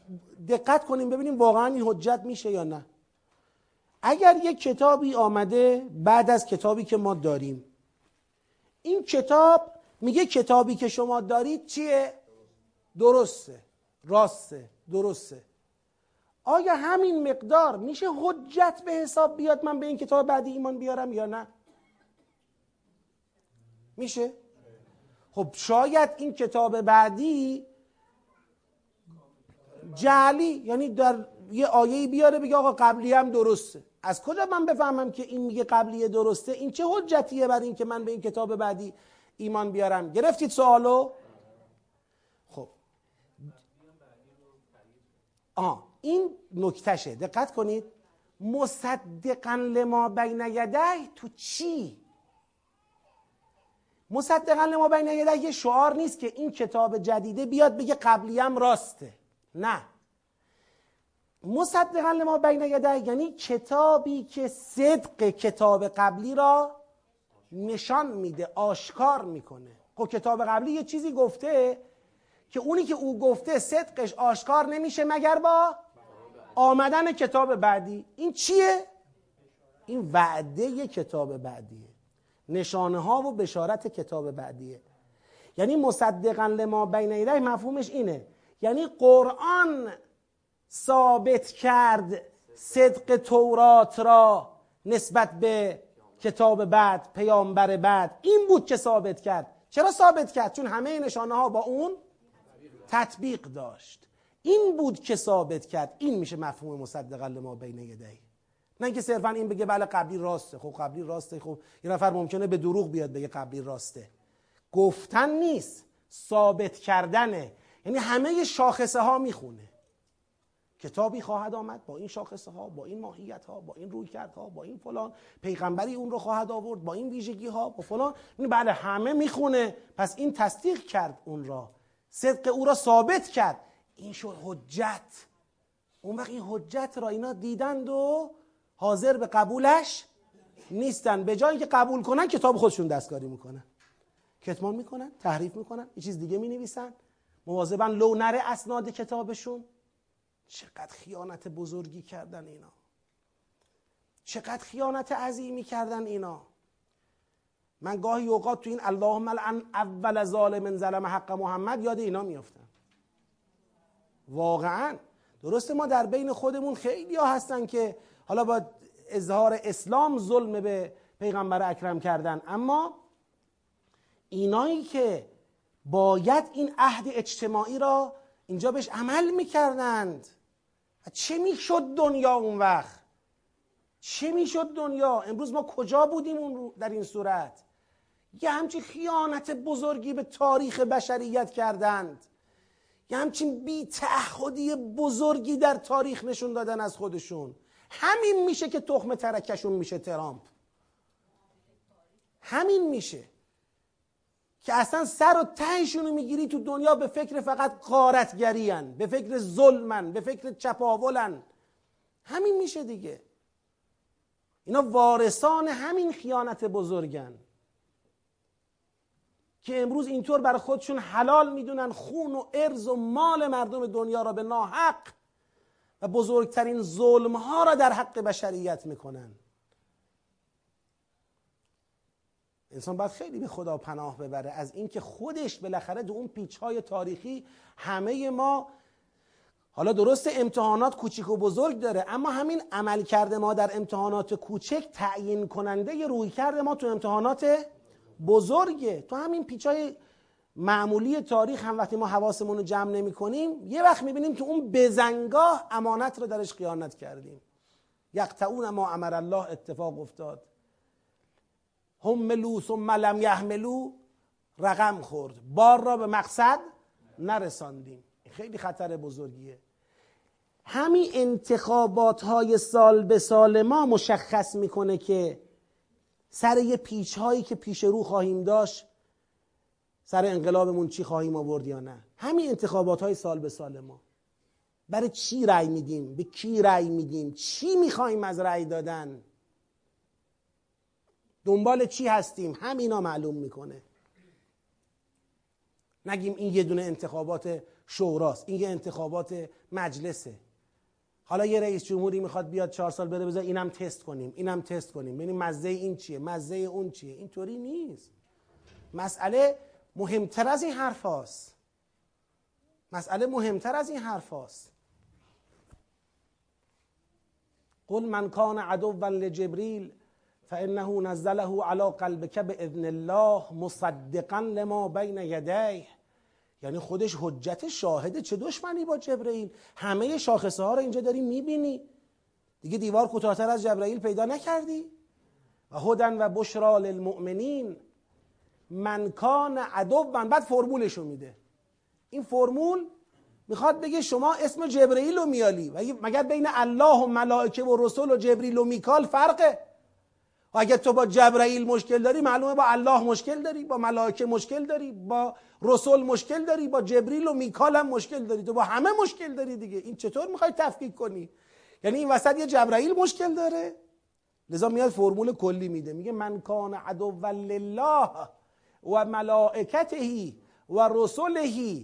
دقت کنیم ببینیم واقعا این حجت میشه یا نه. اگر یک کتابی آمده بعد از کتابی که ما داریم. این کتاب میگه کتابی که شما دارید چیه؟ درسته. راسته. درسته. آیا همین مقدار میشه حجت به حساب بیاد من به این کتاب بعدی ایمان بیارم یا نه؟ میشه؟ خب شاید این کتاب بعدی جعلی یعنی در یه آیه بیاره بگه آقا قبلی هم درسته. از کجا من بفهمم که این میگه قبلی درسته؟ این چه حجتیه بر این که من به این کتاب بعدی ایمان بیارم؟ گرفتید سوالو؟ خب. آه این نکتشه. دقت کنید. مصدقا لما بین یدی تو چی؟ مصدقا لما بین یده یه شعار نیست که این کتاب جدیده بیاد بگه قبلیم راسته. نه. مصدقا لما بین یده یعنی کتابی که صدق کتاب قبلی را نشان میده آشکار می‌کنه. خب کتاب قبلی یه چیزی گفته که اونی که او گفته صدقش آشکار نمیشه مگر با آمدن کتاب بعدی. این چیه؟ این وعده کتاب بعدیه. نشانه ها و بشارت کتاب بعدیه. یعنی مصدقا لما بین ایده مفهومش اینه. یعنی قرآن ثابت کرد صدق تورات را نسبت به کتاب بعد پیامبر بعد. این بود که ثابت کرد. چرا ثابت کرد؟ چون همه نشانه ها با اون تطبیق داشت. این بود که ثابت کرد. این میشه مفهوم مصدقا لما بین نه اینکه صرفا این بگه بله قبلی راسته. خب قبلی راسته. خب یه نفر ممکنه به دروغ بیاد بگه قبلی راسته. گفتن نیست. ثابت کردنه یعنی همه شاخصه ها می‌خونه. کتابی خواهد آمد با این شاخصه ها با این ماهیت ها با این روی ها با این فلان. پیغمبری اون رو خواهد آورد با این ویژگی ها با فلان. بله همه می‌خونه. پس این تصدیق کرد اون را. صدق او را ثابت کرد. این شد حجت. اون وقت این حجت را اینا دیدند و حاضر به قبولش نیستن. به جایی که قبول کنن کتاب خودشون دستکاری می‌کنن. کتمان می‌کنن تحریف می‌کنن یه چیز دیگه می‌نویسن. مواظبن لو نره اسناد کتابشون. چقدر خیانت بزرگی کردن اینا. چقدر خیانت عظیمی کردن اینا. من گاهی اوقات تو این اللهم لعن اول ظالم ظلم حق محمد یاد اینا میافتم. واقعا. درسته ما در بین خودمون خیلی ها هستن که حالا با اظهار اسلام ظلم به پیغمبر اکرم کردن. اما اینایی که باید این عهد اجتماعی را اینجا بهش عمل می‌کردند. چه می‌شد دنیا اون وقت؟ چه می‌شد دنیا؟ امروز ما کجا بودیم اون در این صورت؟ یه همچین خیانت بزرگی به تاریخ بشریت کردند. یه همچین بی تعهدی بزرگی در تاریخ نشون دادن از خودشون. همین میشه که تخم ترکشون میشه ترامپ. همین میشه. که اصلا سر و تهشون رو می‌گیری تو دنیا به فکر فقط قارتگریان به فکر ظلمن به فکر چپاولن. همین میشه دیگه. اینا وارثان همین خیانت بزرگن. که امروز اینطور برای خودشون حلال می‌دونن خون و ارز و مال مردم دنیا را به ناحق و بزرگترین ظلم ها را در حق بشریت می‌کنن. انسان باید خیلی به خدا پناه ببره از اینکه خودش بالاخره دو اون پیچ های تاریخی همه ما حالا درست امتحانات کوچیک و بزرگ داره اما همین عمل کرده ما در امتحانات کوچک تعیین کننده روی کرده ما تو امتحانات بزرگه. تو همین پیچای معمولی تاریخ هم وقتی ما حواسمون رو جمع نمی کنیم یه وقت می‌بینیم که اون بزنگاه امانت رو درش خیانت کردیم. یقطعون ما امر الله اتفاق افتاد. هم ملو ثم لم یحملو رقم خورد. بار را به مقصد نرساندیم. خیلی خطر بزرگیه. همین انتخابات های سال به سال ما مشخص می‌کنه که سر یه پیچ هایی که پیش رو خواهیم داشت سر انقلابمون چی خواهیم آورد یا نه؟ همین انتخابات های سال به سال ما. برای چی رأی میدیم؟ به کی رأی میدیم؟ چی می‌خواهیم از رأی دادن؟ دنبال چی هستیم؟ همینا معلوم می‌کنه. نگیم این یه دونه انتخابات شوراست این یه انتخابات مجلسه. حالا یه رئیس جمهوری می‌خواد بیاد چهار سال بره بذار اینم تست کنیم اینم تست کنیم. ببینیم مزه این چیه؟ مزه اون چیه؟ اینطوری نیست. مسئله مهمتر از این حرف هاست. مسئله مهمتر از این حرف هاست. قل من کان عدوا لجبریل فانه نزله على قلبك باذن الله مصدقا لما بین یدیه. یعنی خودش حجت شاهده چه دشمنی با جبرئیل همه شاخصه ها رو اینجا داری می‌بینی. دیگه دیوار کوتاهتر از جبرئیل پیدا نکردی. و هدن و بشرا للمؤمنین. من کان عدو بعد فرمولشو میده. این فرمول می‌خواد بگه شما اسم جبرئیل رو میالی مگر بین الله و ملائکه و رسول و جبریل و میکال فرقه؟ و اگر تو با جبرئیل مشکل داری معلومه با الله مشکل داری با ملائکه مشکل داری با رسول مشکل داری با جبریل و میکال هم مشکل داری. تو با همه مشکل داری دیگه. این چطور می‌خوای تفکیک کنی؟ یعنی این وسط یه جبرئیل مشکل داره. لذا میاد فرمول کلی میده. میگه من کان عدو لله. و ملائکته و رسله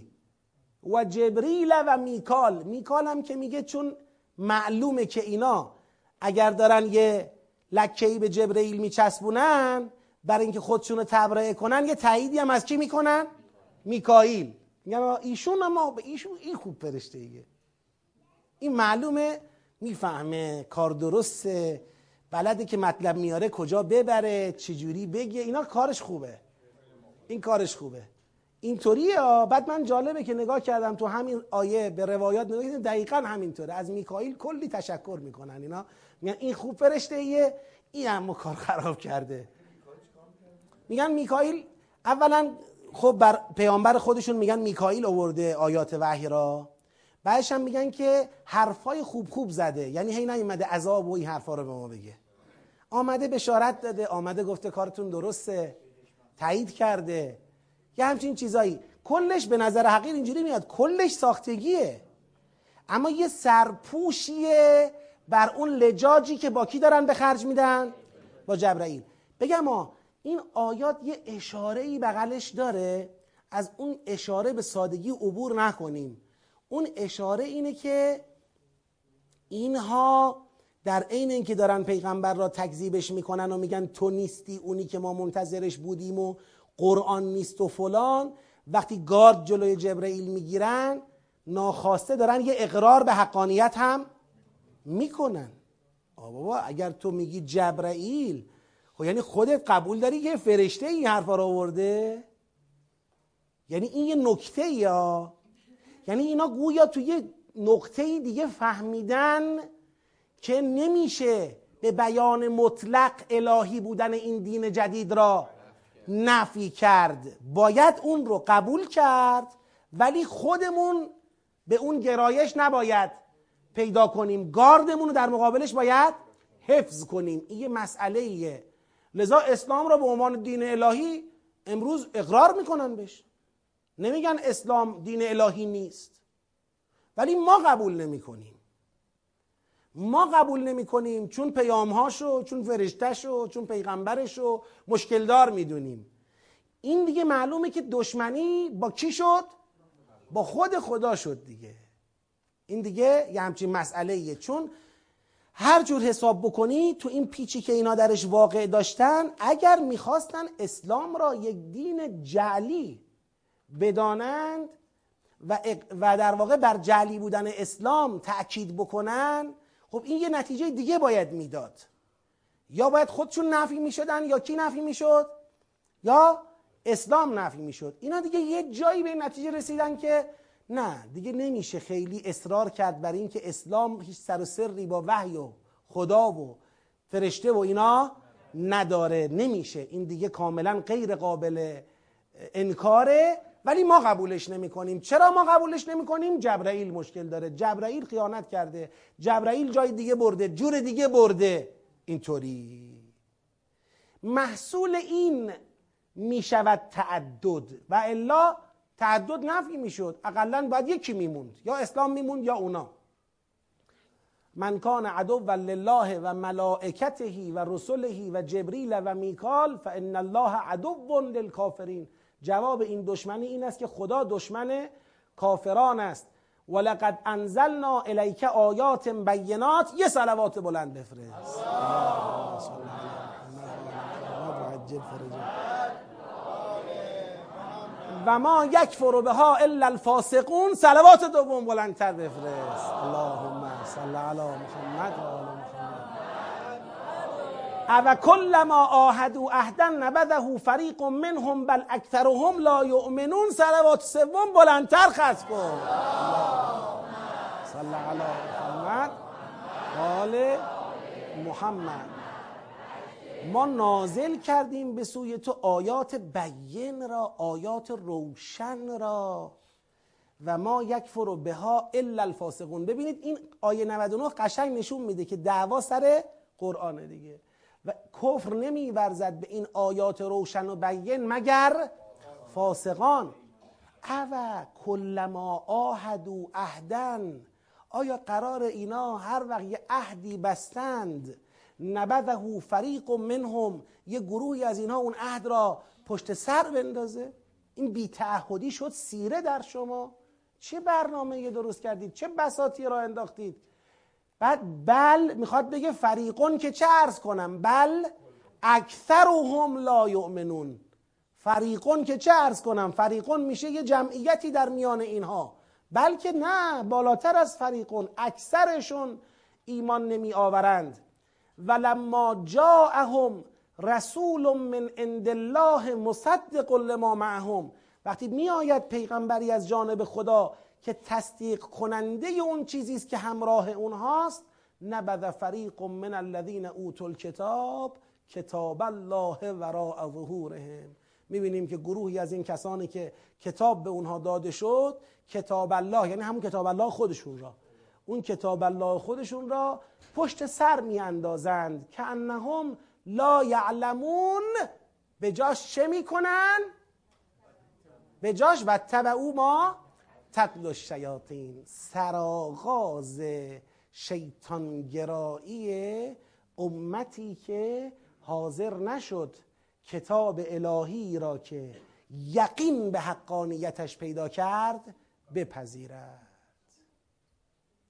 و جبریل و میکال. میکال هم که میگه چون معلومه که اینا اگر دارن یه لکهی به جبرئیل میچسبونن برای اینکه خودشون رو تبرئه کنن یه تاییدی هم از کی می‌کنن؟ میکائیل. میگن ایشون اما به ایشون این خوب فرشته ایه این معلومه می‌فهمه کار درسته بلده که مطلب میاره کجا ببره چجوری بگه اینا کارش خوبه. این کارش خوبه. اینطوریه بعد من جالبه که نگاه کردم تو همین آیه به روایات نگاه کردم دقیقا همینطوره. از میکائیل کلی تشکر می‌کنن اینا. میگن این خوب فرشته ایه این هم کار خراب کرده. میگن میکائیل اولا خب بر پیامبر خودشون میگن میکائیل آورده آیات وحی را. بعدش هم میگن که حرفای خوب خوب زده. یعنی هی نیومده عذاب و این حرفا رو به ما بگه. آمده بشارت داده آمده گفته کارتون درسته. تایید کرده. یه همچین چیزایی. کلش به نظر حقیر اینجوری میاد. کلش ساختگیه. اما یه سرپوشیه بر اون لجاجی که با کی دارن به خرج میدن؟ با جبرائیل بگم ها این آیات یه اشاره ای بغلش داره. از اون اشاره به سادگی عبور نکنیم. اون اشاره اینه که اینها در عین اینکه دارن پیغمبر را تکذیبش می‌کنن و میگن تو نیستی اونی که ما منتظرش بودیم و قرآن نیست و فلان وقتی گارد جلوی جبرئیل می‌گیرن ناخواسته دارن یه اقرار به حقانیت هم می‌کنن. بابا اگر تو میگی جبرئیل خب یعنی خودت قبول داری که فرشته این حرفا رو آورده؟ یعنی این یه نکته یا یعنی اینا گویا تو یه نقطه دیگه فهمیدن که نمیشه به بیان مطلق الهی بودن این دین جدید را نفی کرد. باید اون رو قبول کرد ولی خودمون به اون گرایش نباید پیدا کنیم. گاردمون رو در مقابلش باید حفظ کنیم. این یه مسئله ایه. لذا اسلام را به عنوان دین الهی امروز اقرار می‌کنن بهش. نمیگن اسلام دین الهی نیست. ولی ما قبول نمی کنیم ما قبول نمی کنیم چون پیامهاشو چون فرشتهشو چون پیغمبرشو مشکل دار می‌دونیم. این دیگه معلومه که دشمنی با کی شد؟ با خود خدا شد دیگه. این دیگه یه همچین مسئله ایه چون هر جور حساب بکنی تو این پیچی که اینا درش واقع داشتن اگر می‌خواستن اسلام را یک دین جعلی بدانند و, و در واقع بر جعلی بودن اسلام تأکید بکنن خب این یه نتیجه دیگه باید می‌داد. یا باید خودشون نفی می‌شدن یا کی نفی می‌شد؟ یا اسلام نفی می‌شد. اینا دیگه یه جایی به نتیجه رسیدن که نه دیگه نمیشه خیلی اصرار کرد بر اینکه اسلام هیچ سر و سری با وحی و خدا و فرشته و اینا نداره. نمیشه. این دیگه کاملا غیر قابل انکاره. ولی ما قبولش نمی کنیم چرا ما قبولش نمی کنیم جبرائیل مشکل داره. جبرائیل خیانت کرده. جبرائیل جای دیگه برده. جور دیگه برده. اینطوری. محصول این می شود تعدد. و الا تعدد نفی می‌شد. اقلا باید یکی میموند. یا اسلام میموند یا اونا. من کان عدو لله و ملائکته و رسله و جبریل و میکال فان الله عدو للکافرین. جواب این دشمنی این است که خدا دشمن کافران است. ولقد انزلنا الیک آیات بینات یه صلوات بلند بفرست. و ما یک فرو به ها الا الفاسقون صلوات دوم بلندتر بفرست. اللهم صل علی محمد و او کلما آهدوا عهدا نبذه فریق منهم بل اکثرهم لا یؤمنون صلوات سوم بلندتر خص کن. صل علی محمد آل محمد. ما نازل کردیم به سوی تو آیات بین را آیات روشن را. و ما یک فرو به ها الا الفاسقون. ببینید این آیه 99 قشنگ نشون میده که دعوا سر قرآن دیگه. و کفر نمی ورزد به این آیات روشن و بین مگر فاسقان. او کلما آهدو اهدن آیا قرار اینا هر وقت یه عهدی بستند نبذه فریق منهم یه گروهی از اینها اون عهد را پشت سر بندازه؟ این بیتعهدی شد سیره در شما. چه برنامه درست کردید؟ چه بساطی را انداختید؟ بعد بل می‌خواد بگه فریقون که چه ارز کنم؟ بل اکثرهم لا یؤمنون. فریقون که چه ارز کنم؟ فریقون میشه یه جمعیتی در میان اینها. بلکه نه بالاتر از فریقون اکثرشون ایمان نمی آورند ولما جاءهم رسول من عند الله مصدق لما معهم. وقتی میآید پیغمبری از جانب خدا که تصدیق کننده اون چیزی است که همراه اونهاست نبذ فریق من الذین اوتوا الکتاب کتاب الله وراء ظهورهم. می‌بینیم که گروهی از این کسانی که کتاب به اونها داده شد کتاب الله یعنی همون کتاب الله خودشون را. اون کتاب الله خودشون را پشت سر میاندازند. که انهم لا یعلمون به جاش چه می‌کنن؟ به جاش و او ما تطل الشیاطین سراغاز شیطانگرایی امتی که حاضر نشد کتاب الهی را که یقین به حقانیتش پیدا کرد بپذیرد.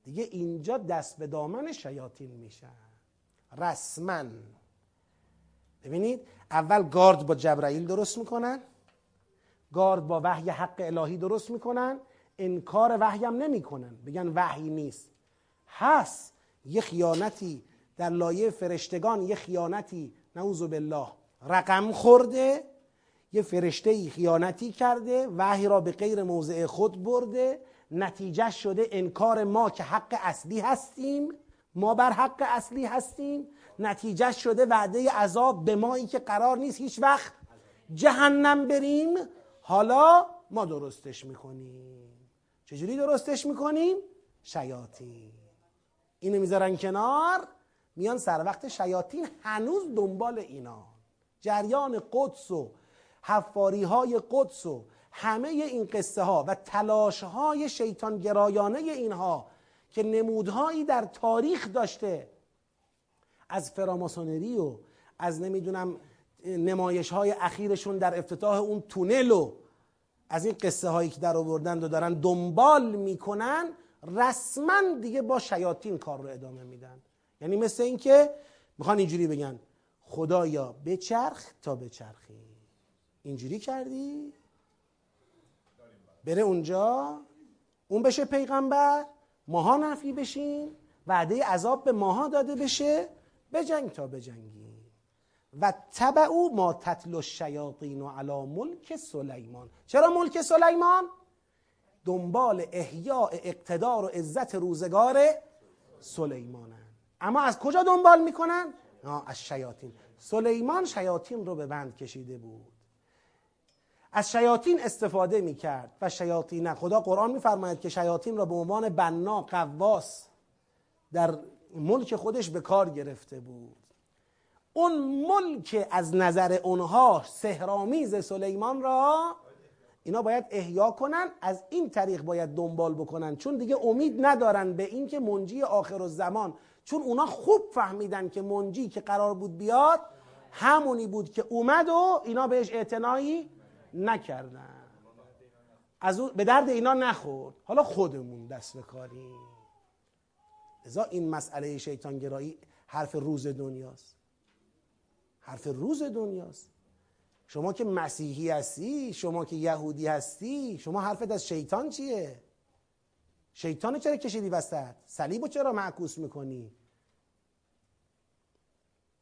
دیگه اینجا دست به دامن شیاطین میشن رسما. ببینید اول گارد با جبرائیل درست می‌کنن گارد با وحی حق الهی درست می‌کنن انکار وحی هم نمی‌کنن. بگن وحی نیست. هست. یه خیانتی در لایه فرشتگان یه خیانتی نعوذ بالله رقم خورده یه فرشته ای خیانتی کرده وحی را به غیر موضع خود برده. نتیجه شده انکار ما که حق اصلی هستیم. ما بر حق اصلی هستیم. نتیجه شده وعده عذاب به مایی که قرار نیست هیچ وقت جهنم بریم. حالا ما درستش می‌کنیم. چجوری درستش می‌کنیم؟ شیاطین. اینو می‌ذارن کنار میان سر وقت شیاطین هنوز دنبال اینا. جریان قدس و حفاری های قدس و همه این قصه ها و تلاش های شیطان گرایانه اینها که نمودهایی در تاریخ داشته. از فراماسونری و از نمی‌دونم نمایش های اخیرشون در افتتاح اون تونل و از این قصه هایی که در آوردند و دارن دنبال می‌کنن رسما دیگه با شیاطین کار رو ادامه میدن. یعنی مثل اینکه می‌خوان اینجوری بگن خدایا بچرخ تا بچرخی. اینجوری کردی؟ بره اونجا اون بشه پیغمبر ماها نفی بشیم وعده عذاب به ماها داده بشه بجنگ تا بجنگی. و او ما تتل الشیاطین و علا ملک سلیمان. چرا ملک سلیمان؟ دنبال احیاء اقتدار و عزت روزگار سلیمانن. اما از کجا دنبال می‌کنن؟ از شیاطین. سلیمان شیاطین رو به بند کشیده بود. از شیاطین استفاده می‌کرد و شیاطین خدا قرآن میفرماید که شیاطین را به عنوان بنا قواس در ملک خودش به کار گرفته بود. اون ملک از نظر اونها سهرامیز سلیمان را اینا باید احیا کنن از این طریق باید دنبال بکنن. چون دیگه امید ندارن به اینکه منجی آخر الزمان. چون اونا خوب فهمیدن که منجی که قرار بود بیاد همونی بود که اومد و اینا بهش اعتنایی نکردن. از اون به درد اینا نخورد. حالا خودمون دست بکاریم ازا این مسئله شیطانگرایی حرف روز دنیاست. حرف روز دنیاست. شما که مسیحی هستی شما که یهودی هستی شما حرفت از شیطان چیه؟ شیطان چرا کشیدی وسط؟ صلیب چرا معکوس می‌کنی؟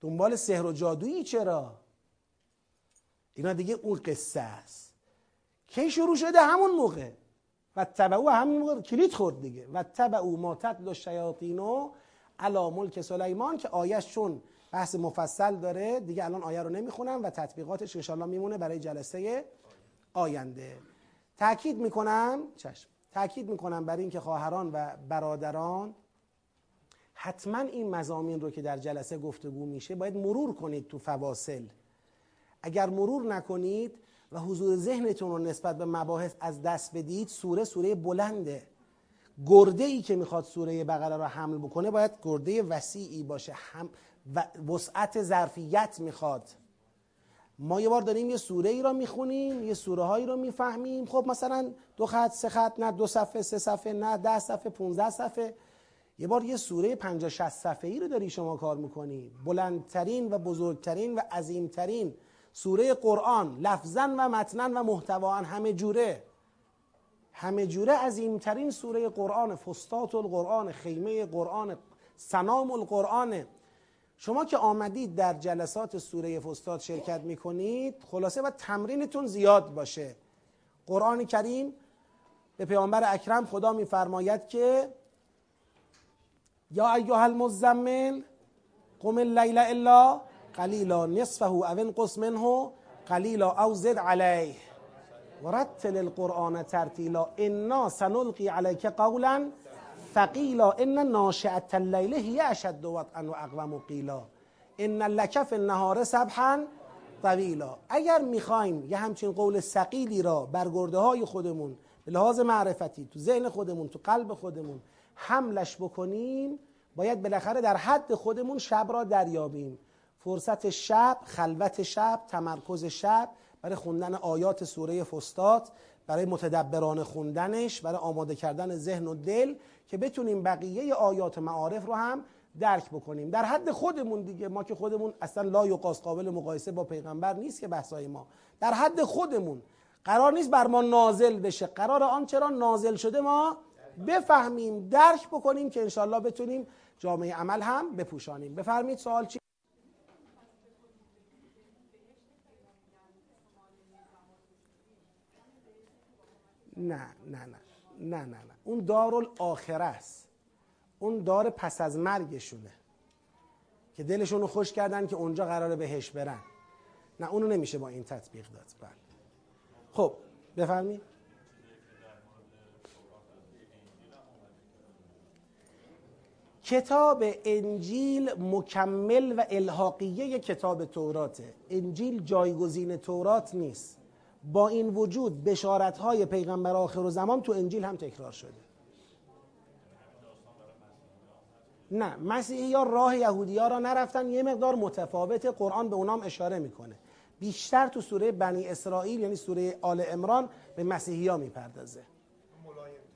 دنبال سحر و جادویی چرا؟ اینا دیگه اون قصه است. کی شروع شده همون موقع؟ و تبعو همون موقع کلید خورد دیگه. و تبعو ما تتل الشیاطین علا ملک سلیمان که آیش چون بحث مفصل داره. دیگه الان آیه رو نمی‌خونم و تطبیقاتش انشالله میمونه برای جلسه آینده. تاکید می‌کنم چشم. تاکید می‌کنم برای اینکه خواهران و برادران حتما این مزامین رو که در جلسه گفتگو میشه باید مرور کنید تو فواصل. اگر مرور نکنید و حضور ذهنتون رو نسبت به مباحث از دست بدید سوره سوره بلنده. گرده ای که می‌خواد سوره بقره رو حمل بکنه باید گرده وسیعی باشه. هم وسعت ظرفیت می‌خواد. ما یه بار داریم یه سوره ای را می‌خونیم یه سوره هایی رو می‌فهمیم. خب مثلا دو خط سه خط نه دو صفحه سه صفحه نه ده صفحه 15 صفحه. یه بار یه سوره 50 60 صفحه‌ای رو داری شما کار می‌کنی. بلندترین و بزرگترین و عظیمترین سوره قرآن لفظا و متنا و محتوا. همه جوره. همه جوره عظیمترین سوره قرآن فستات القرآن خیمه قرآن سنام القرآن. شما که آمدید در جلسات سوره فستاد شرکت می‌کنید خلاصه و تمرینتون زیاد باشه. قرآن کریم به پیامبر اکرم خدا میفرماید که یا ایها المزمل قم اللیل الا قلیلا نصفه او انقص منه قلیلا او زد علیه ورتل القرآن ترتیلا انا سنلقی علیک قولا ثقیلا ان ناشئه اللیل هی اشد وطئا و اقوم قیلا. ان لک فی النهار سبحا طویلا. اگر می‌خوایم یه همچین قول ثقیلی را بر گرده های خودمون به لحاظ معرفتی تو ذهن خودمون تو قلب خودمون حملش بکنیم باید بالاخره در حد خودمون شب را دریابیم. فرصت شب خلوت شب تمرکز شب برای خوندن آیات سوره فستات برای متدبران خوندنش برای آماده کردن ذهن و دل که بتونیم بقیه آیات معارف رو هم درک بکنیم. در حد خودمون دیگه ما که خودمون اصلا لا یقاس قابل مقایسه با پیغمبر نیست که بحثای ما. در حد خودمون قرار نیست بر ما نازل بشه. قرار آن چرا نازل شده ما بفهمیم درک بکنیم که انشالله بتونیم جامعه عمل هم بپوشانیم. بفرمید سوال چی؟ نه نه نه. نه نه نه. اون دار آخره است. اون دار پس از مرگشونه. که دلشون رو خوش کردن که اونجا قراره بهش برن. نه اونو نمیشه با این تطبیق داد. بله. خب بفرمایید. کتاب انجیل مکمل و الحاقیه کتاب توراته انجیل جایگزین تورات نیست. با این وجود بشارت های پیغمبر آخر و زمان تو انجیل هم تکرار شده. نه مسیحی یا راه یهودی ها را نرفتن یه مقدار متفاوت قرآن به اونام اشاره می‌کنه. بیشتر تو سوره بنی اسرائیل یعنی سوره آل امران به مسیحی ها می‌پردازه.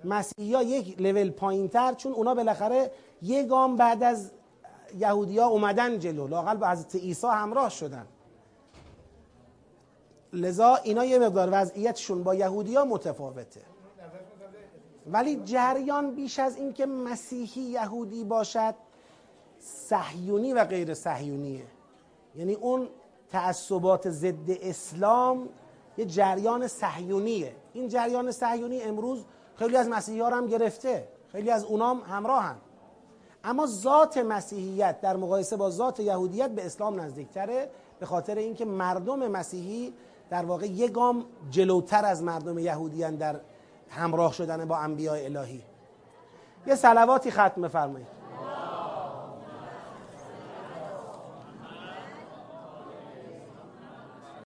مسیحی ها یک لول پایین تر چون اونا بالاخره یه گام بعد از یهودی ها اومدن جلو. لاقل با حضرت عیسی همراه شدن. لذا اینا یه مقدار وضعیتشون با یهودی ها متفاوته. ولی جریان بیش از اینکه مسیحی یهودی باشد صهیونی و غیر صهیونیه. یعنی اون تعصبات ضد اسلام یه جریان صهیونیه. این جریان صهیونی امروز خیلی از مسیحی ها هم گرفته. خیلی از اونام همراهن. اما ذات مسیحیت در مقایسه با ذات یهودیت به اسلام نزدیکتره به خاطر اینکه مردم مسیحی در واقع یک گام جلوتر از مردم یهودیان در همراه شدن با انبیاء الهی. یه سلواتی ختم بفرمایید.